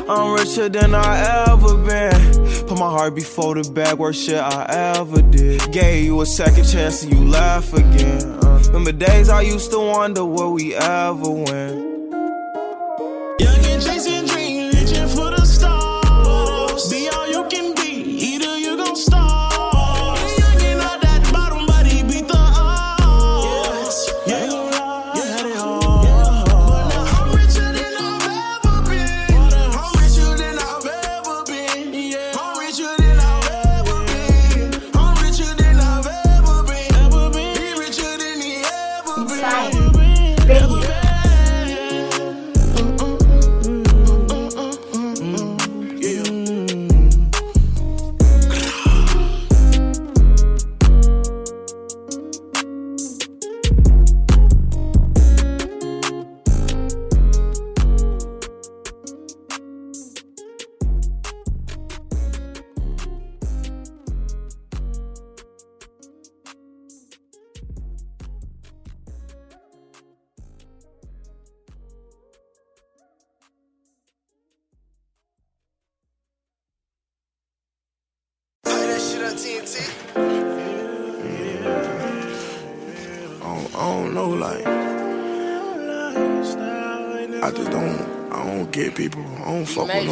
Speaker 50: I'm richer than I ever been. Put my heart before the bag, worst shit I ever did. Gave you a second chance and you laugh again. Uh, remember days I used to wonder will we ever win.
Speaker 40: Young and chasing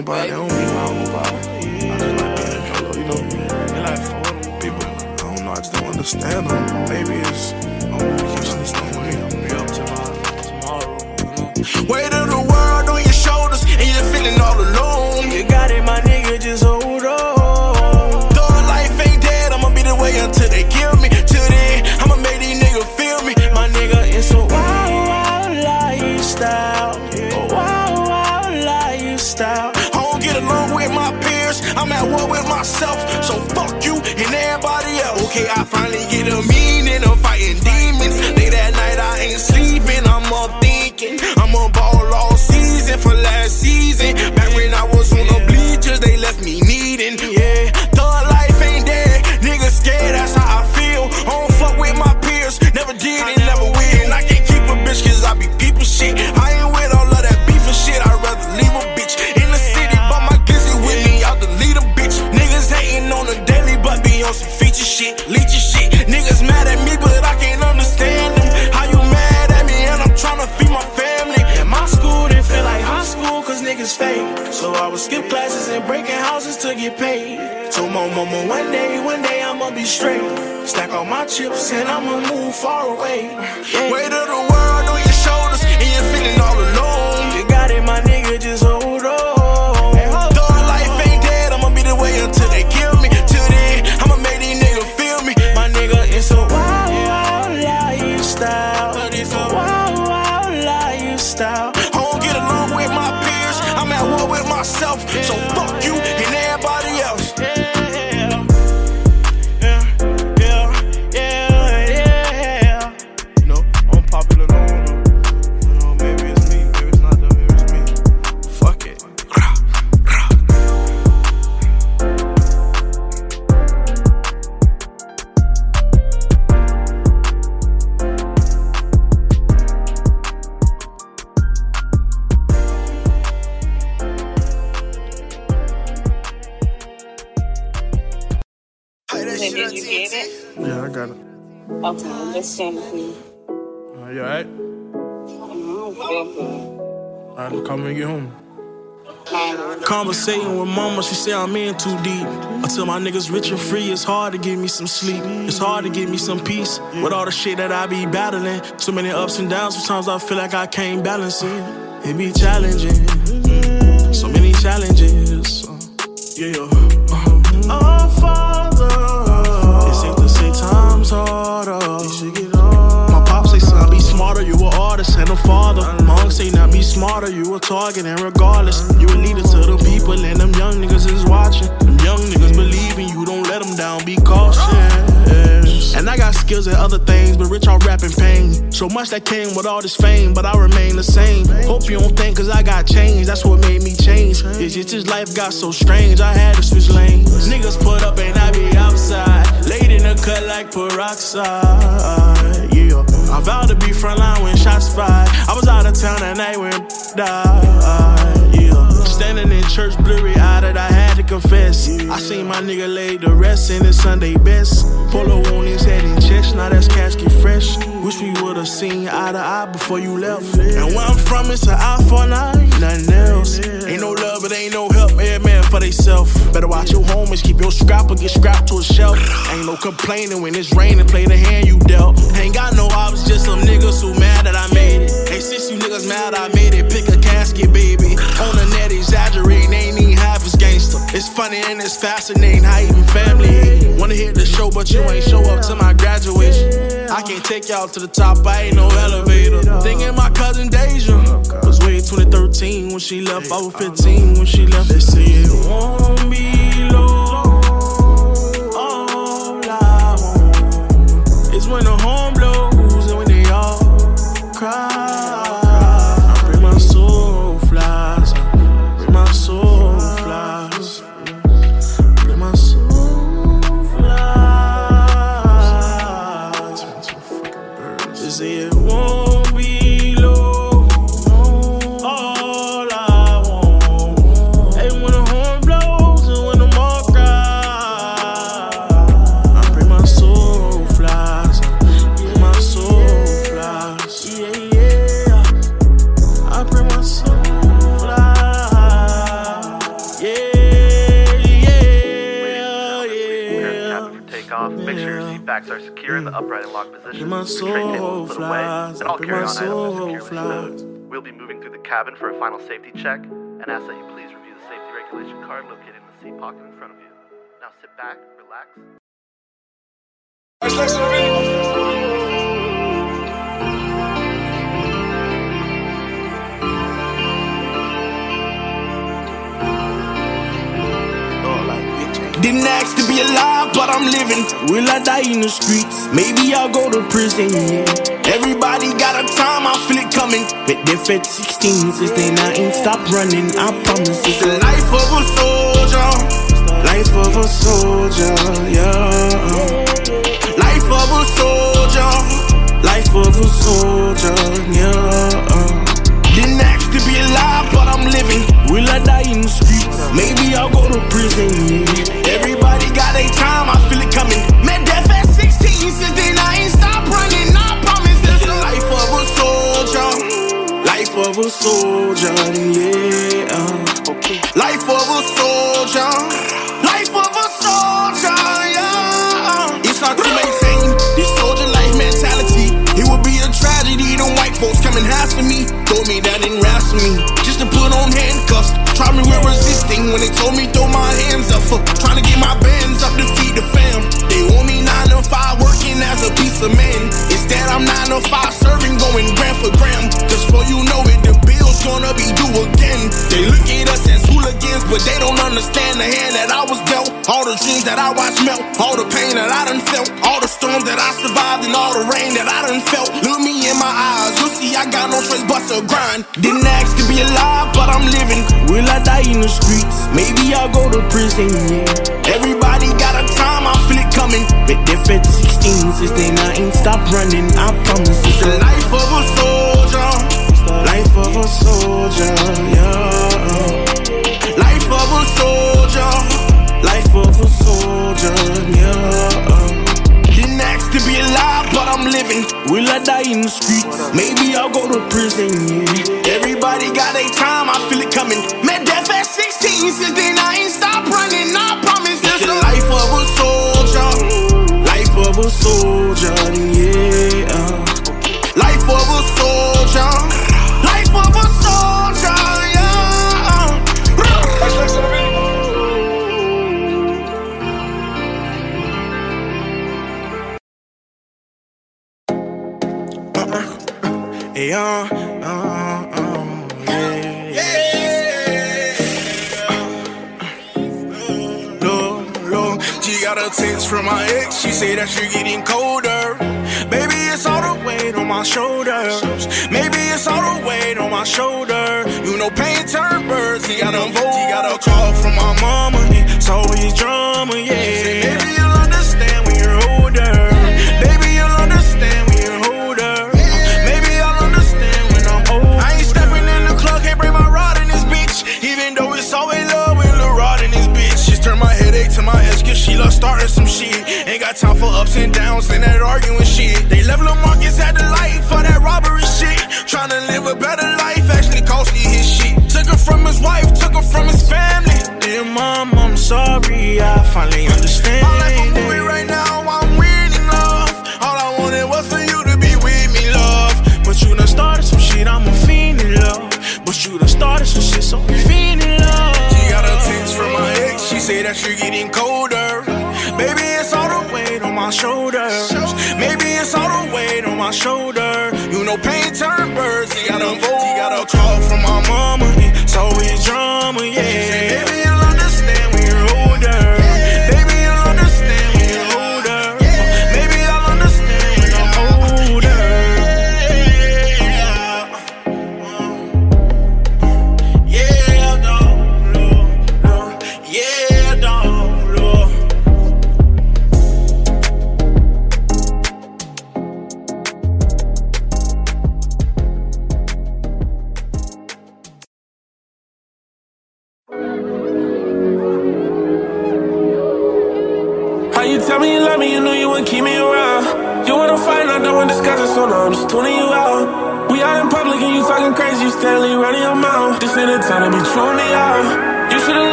Speaker 38: nobody.
Speaker 40: Conversating with mama, she say I'm in too deep. Until my niggas rich and free, it's hard to give me some sleep. It's hard to give me some peace with all the shit that I be battling. So many ups and downs, sometimes I feel like I can't balance it. It be challenging, Mm, so many challenges. Uh, Yeah, uh,
Speaker 50: Oh, Father.
Speaker 40: it's safe to say times harder. My pop say, son, be smarter, you a artist and a father. Uncle say, now be smarter, you a target, and regardless, you a leader to the people, and them young niggas is watching. Them young niggas believe in you, don't let them down, be cautious. And I got skills at other things, but rich on rapping pain. So much that came with all this fame, but I remain the same. Hope you don't think, cause I got changed, that's what made me change. It's just this life got so strange, I had to switch lanes. Niggas put up and I be outside, laid in the cut like peroxide. I vowed to be frontline when shots fired. I was out of town that night when died. Standing in church, blurry eyed, I had to confess. I seen my nigga lay to rest in his Sunday best. Polo on his head in chest, now that's casket fresh. Wish we would've seen eye to eye before you left. And where I'm from, it's an eye for an eye, nothing else. Ain't no love, it ain't no help, every man for theyself. Better watch your homies, keep your scrap or get scrapped to a shelf. Ain't no complaining when it's raining, play the hand you dealt. Ain't got no ops, just some niggas who mad that I made it. Hey, since you niggas mad I made it, On the net, exaggerating, ain't even half as gangster. It's funny and it's fascinating how even family hate. Wanna hit the show, but you ain't show up to my graduation. I can't take y'all to the top, I ain't no elevator. Thinking my cousin Deja was way 2013 when she left. I was 15 when she left. They say it won't be long. When the horn blows and when they all cry.
Speaker 51: Sure your backs are secure in the upright and locked position.
Speaker 40: My
Speaker 51: Restraint tables
Speaker 40: soul
Speaker 51: put away,
Speaker 40: flies.
Speaker 51: and all
Speaker 40: My
Speaker 51: carry-on items
Speaker 40: soul
Speaker 51: are securely
Speaker 40: flies.
Speaker 51: stowed. We'll be moving through the cabin for a final safety check, and ask that you please review the safety regulation card located in the seat pocket in front of you. Now sit back, relax.
Speaker 40: Didn't ask to be alive, but I'm living. Will I die in the streets? Maybe I'll go to prison, yeah. Everybody got a time, I feel it coming. But they fed 16 since they not ain't stop running. I promise it's the life of a soldier. Life of a soldier, yeah. Life of a soldier. Life of a soldier, yeah. Didn't to be alive, but I'm living. Will I die in the streets? Maybe I'll go to prison. Everybody got a time, I feel it coming. Met death at 16, since then I ain't stop running. I promise it's the life of a soldier. Life of a soldier, yeah. Life of a soldier.
Speaker 38: Understand the hand that I was dealt. All the dreams that I watched melt, all the pain that I done felt, all the storms that I survived, and all the rain that I done felt. Look me in my eyes, you'll see I got no choice but to grind. Didn't ask to be alive, but I'm living. Will I die in the streets? Maybe I'll go to prison, yeah. Everybody got a time, I feel it coming. But death at 16 since I ain't stop running. I promise it's the life of a Die in the streets? Maybe I'll go to prison, yeah.
Speaker 40: Ex. She say that she getting colder. Baby, it's all the weight on my shoulders. Maybe it's all the weight on my shoulder. You know, pain turn birds. He got a vote. He got a call time for ups and downs, and that arguing shit. They left Lil Marcus at the light for that robbery shit. Tryna live a better life, actually costly his shit. Took her from his wife, took her from his family. Dear mom, I'm sorry, I finally understand. My life a movie right now, I'm winning love. All I wanted was for you to be with me, love. But you done started some shit, I'm a fiend in love. But you done started some shit, so I'm fiend in love. She got a text from my ex, she say that you're getting colder. My shoulders. Maybe it's all the weight on my shoulder. You know, pain turn birds. He got a vote,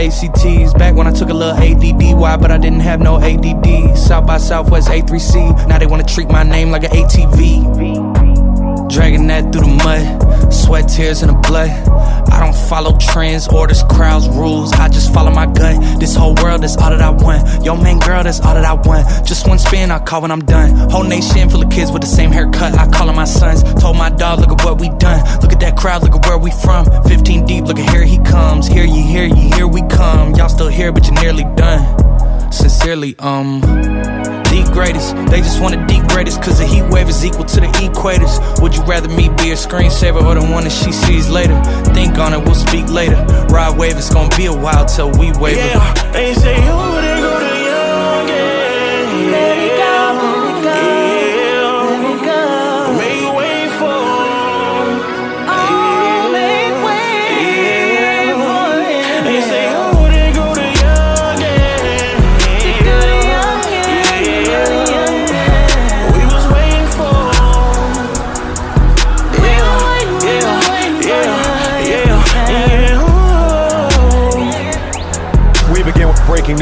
Speaker 52: ACTs. Back when I took a little ADD. Why? But I didn't have no ADD. South by Southwest A3C. Now they wanna treat my name like an ATV. Dragging that through the mud. Sweat, tears, and the blood. I don't follow trends, or this crowds, rules. I just follow my gut. This whole world is all that I want. Yo, man, girl, that's all that I want. Just one spin, I call when I'm done. Whole nation full of kids with the same haircut. I call them my sons. Told my dog, look at what we done. Look at that crowd, look at where we from. 15 deep, look at here he comes. Here you, here you, here we come. Y'all still here, but you're nearly done. Sincerely, um the greatest. They just want the greatest, cause the heat wave is equal to the equators. Would you rather me be a screensaver or the one that she sees later? Think on it, we'll speak later. Ride wave, it's gonna be a while till we wave it.
Speaker 40: Yeah, they say over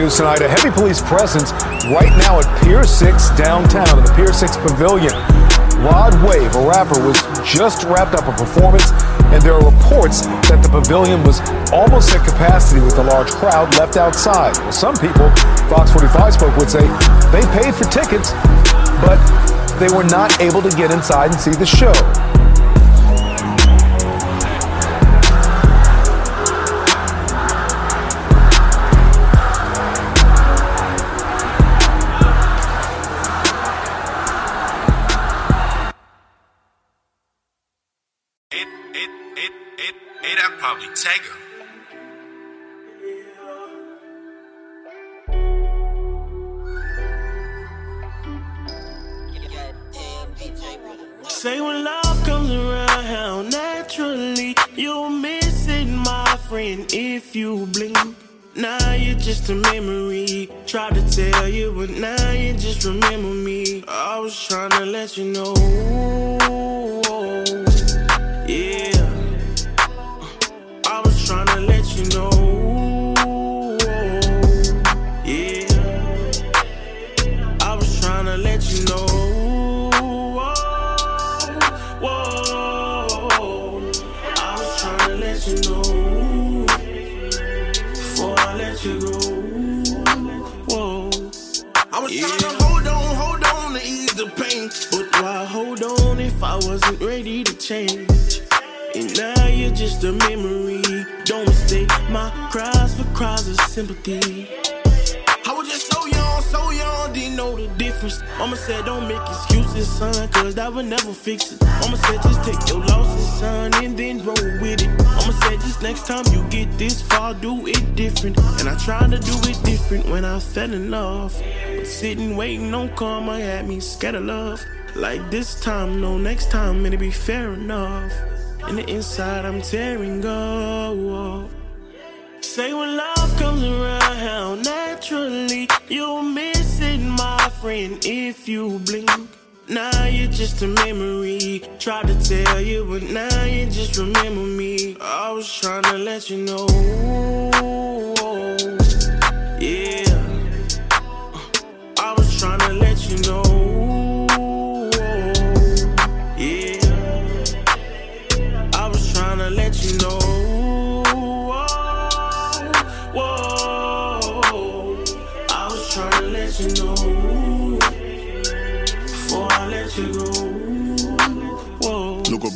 Speaker 53: news tonight. A heavy police presence right now at Pier 6 downtown in the Pier 6 Pavilion. Rod Wave, a rapper, was just wrapped up a performance, and there are reports that the pavilion was almost at capacity with a large crowd left outside. Well, some people, Fox 45 spoke, would say they paid for tickets, but they were not able to get inside and see the show.
Speaker 40: A memory. Tried to tell you, but now you just remember me. I was trying to let you know. Next time you get this far, do it different. And I tried to do it different when I fell in love. But sitting, waiting on karma had me scared of love. Like this time, no, next time, it'll be fair enough. In the inside, I'm tearing up. Say when love comes around naturally, you'll miss it, my friend, if you blink. Now you're just a memory. Tried to tell you, but now you just remember me. I was trying to let you know.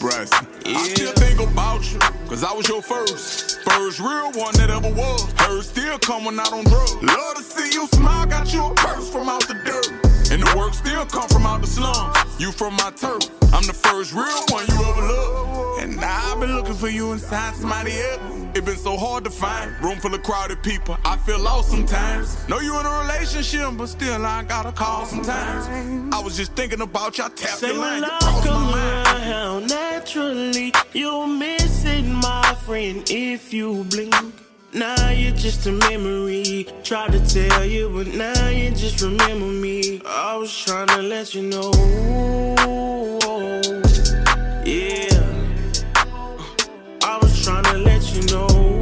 Speaker 12: Brasi. I still think about you, cause I was your first. First real one that ever was. Heard still coming out on drugs. Love to see you smile, got you a purse from out the dirt. And the work still come from out the slums. You from my turf. I'm the first real one you ever loved. And now I've been looking for you inside somebody else. It's been so hard to find. Room full of crowded people. I feel lost sometimes. Know you in a relationship, but still I gotta call sometimes. I was just thinking about you. I tapped
Speaker 40: Say
Speaker 12: the line. You
Speaker 40: love comes
Speaker 12: mind.
Speaker 40: around naturally, you'll miss it, my friend, if you blink. Now you're just a memory. Tried to tell you, but now you just remember me. I was trying to let you know. You know.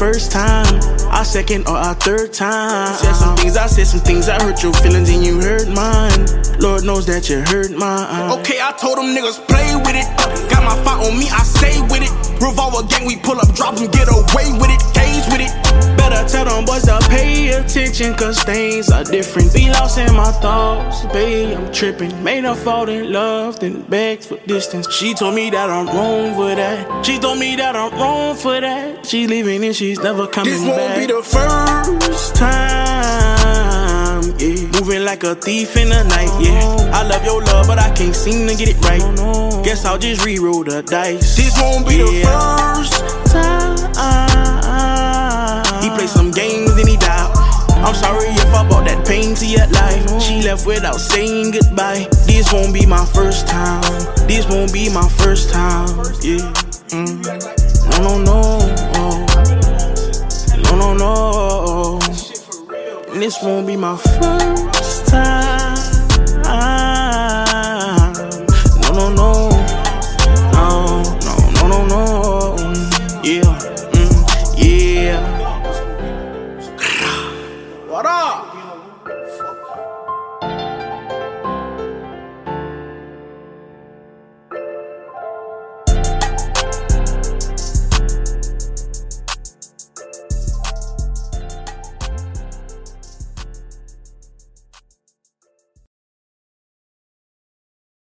Speaker 40: First time, our second or our third time. Said some things, I said some things. I hurt your feelings and you hurt mine. Lord knows that you hurt mine. Okay, I told them niggas play with it. Got my fight on me, I stay with it. Revolver gang, we pull up, drop them, get away with it. Cage with it. Better tell them boys to pay attention, cause things are different. Be lost in my thoughts, babe, I'm tripping. Made her fall in love, then begged for distance. She told me that I'm wrong for that. She told me that I'm wrong for that. She leaving and she's never coming back.
Speaker 38: This won't
Speaker 40: back.
Speaker 38: be the
Speaker 40: first time, yeah. Moving like a thief in the night, yeah. I love your love, but I can't seem to get it right. Guess I'll just re-roll the dice.
Speaker 38: This won't be the
Speaker 40: first time. He played some games, then he died. I'm sorry if I brought that pain to your life. She left without saying goodbye. This won't be my first time. This won't be my first time. Yeah. Mm. No, no, no. No, no, no. This won't be my first time.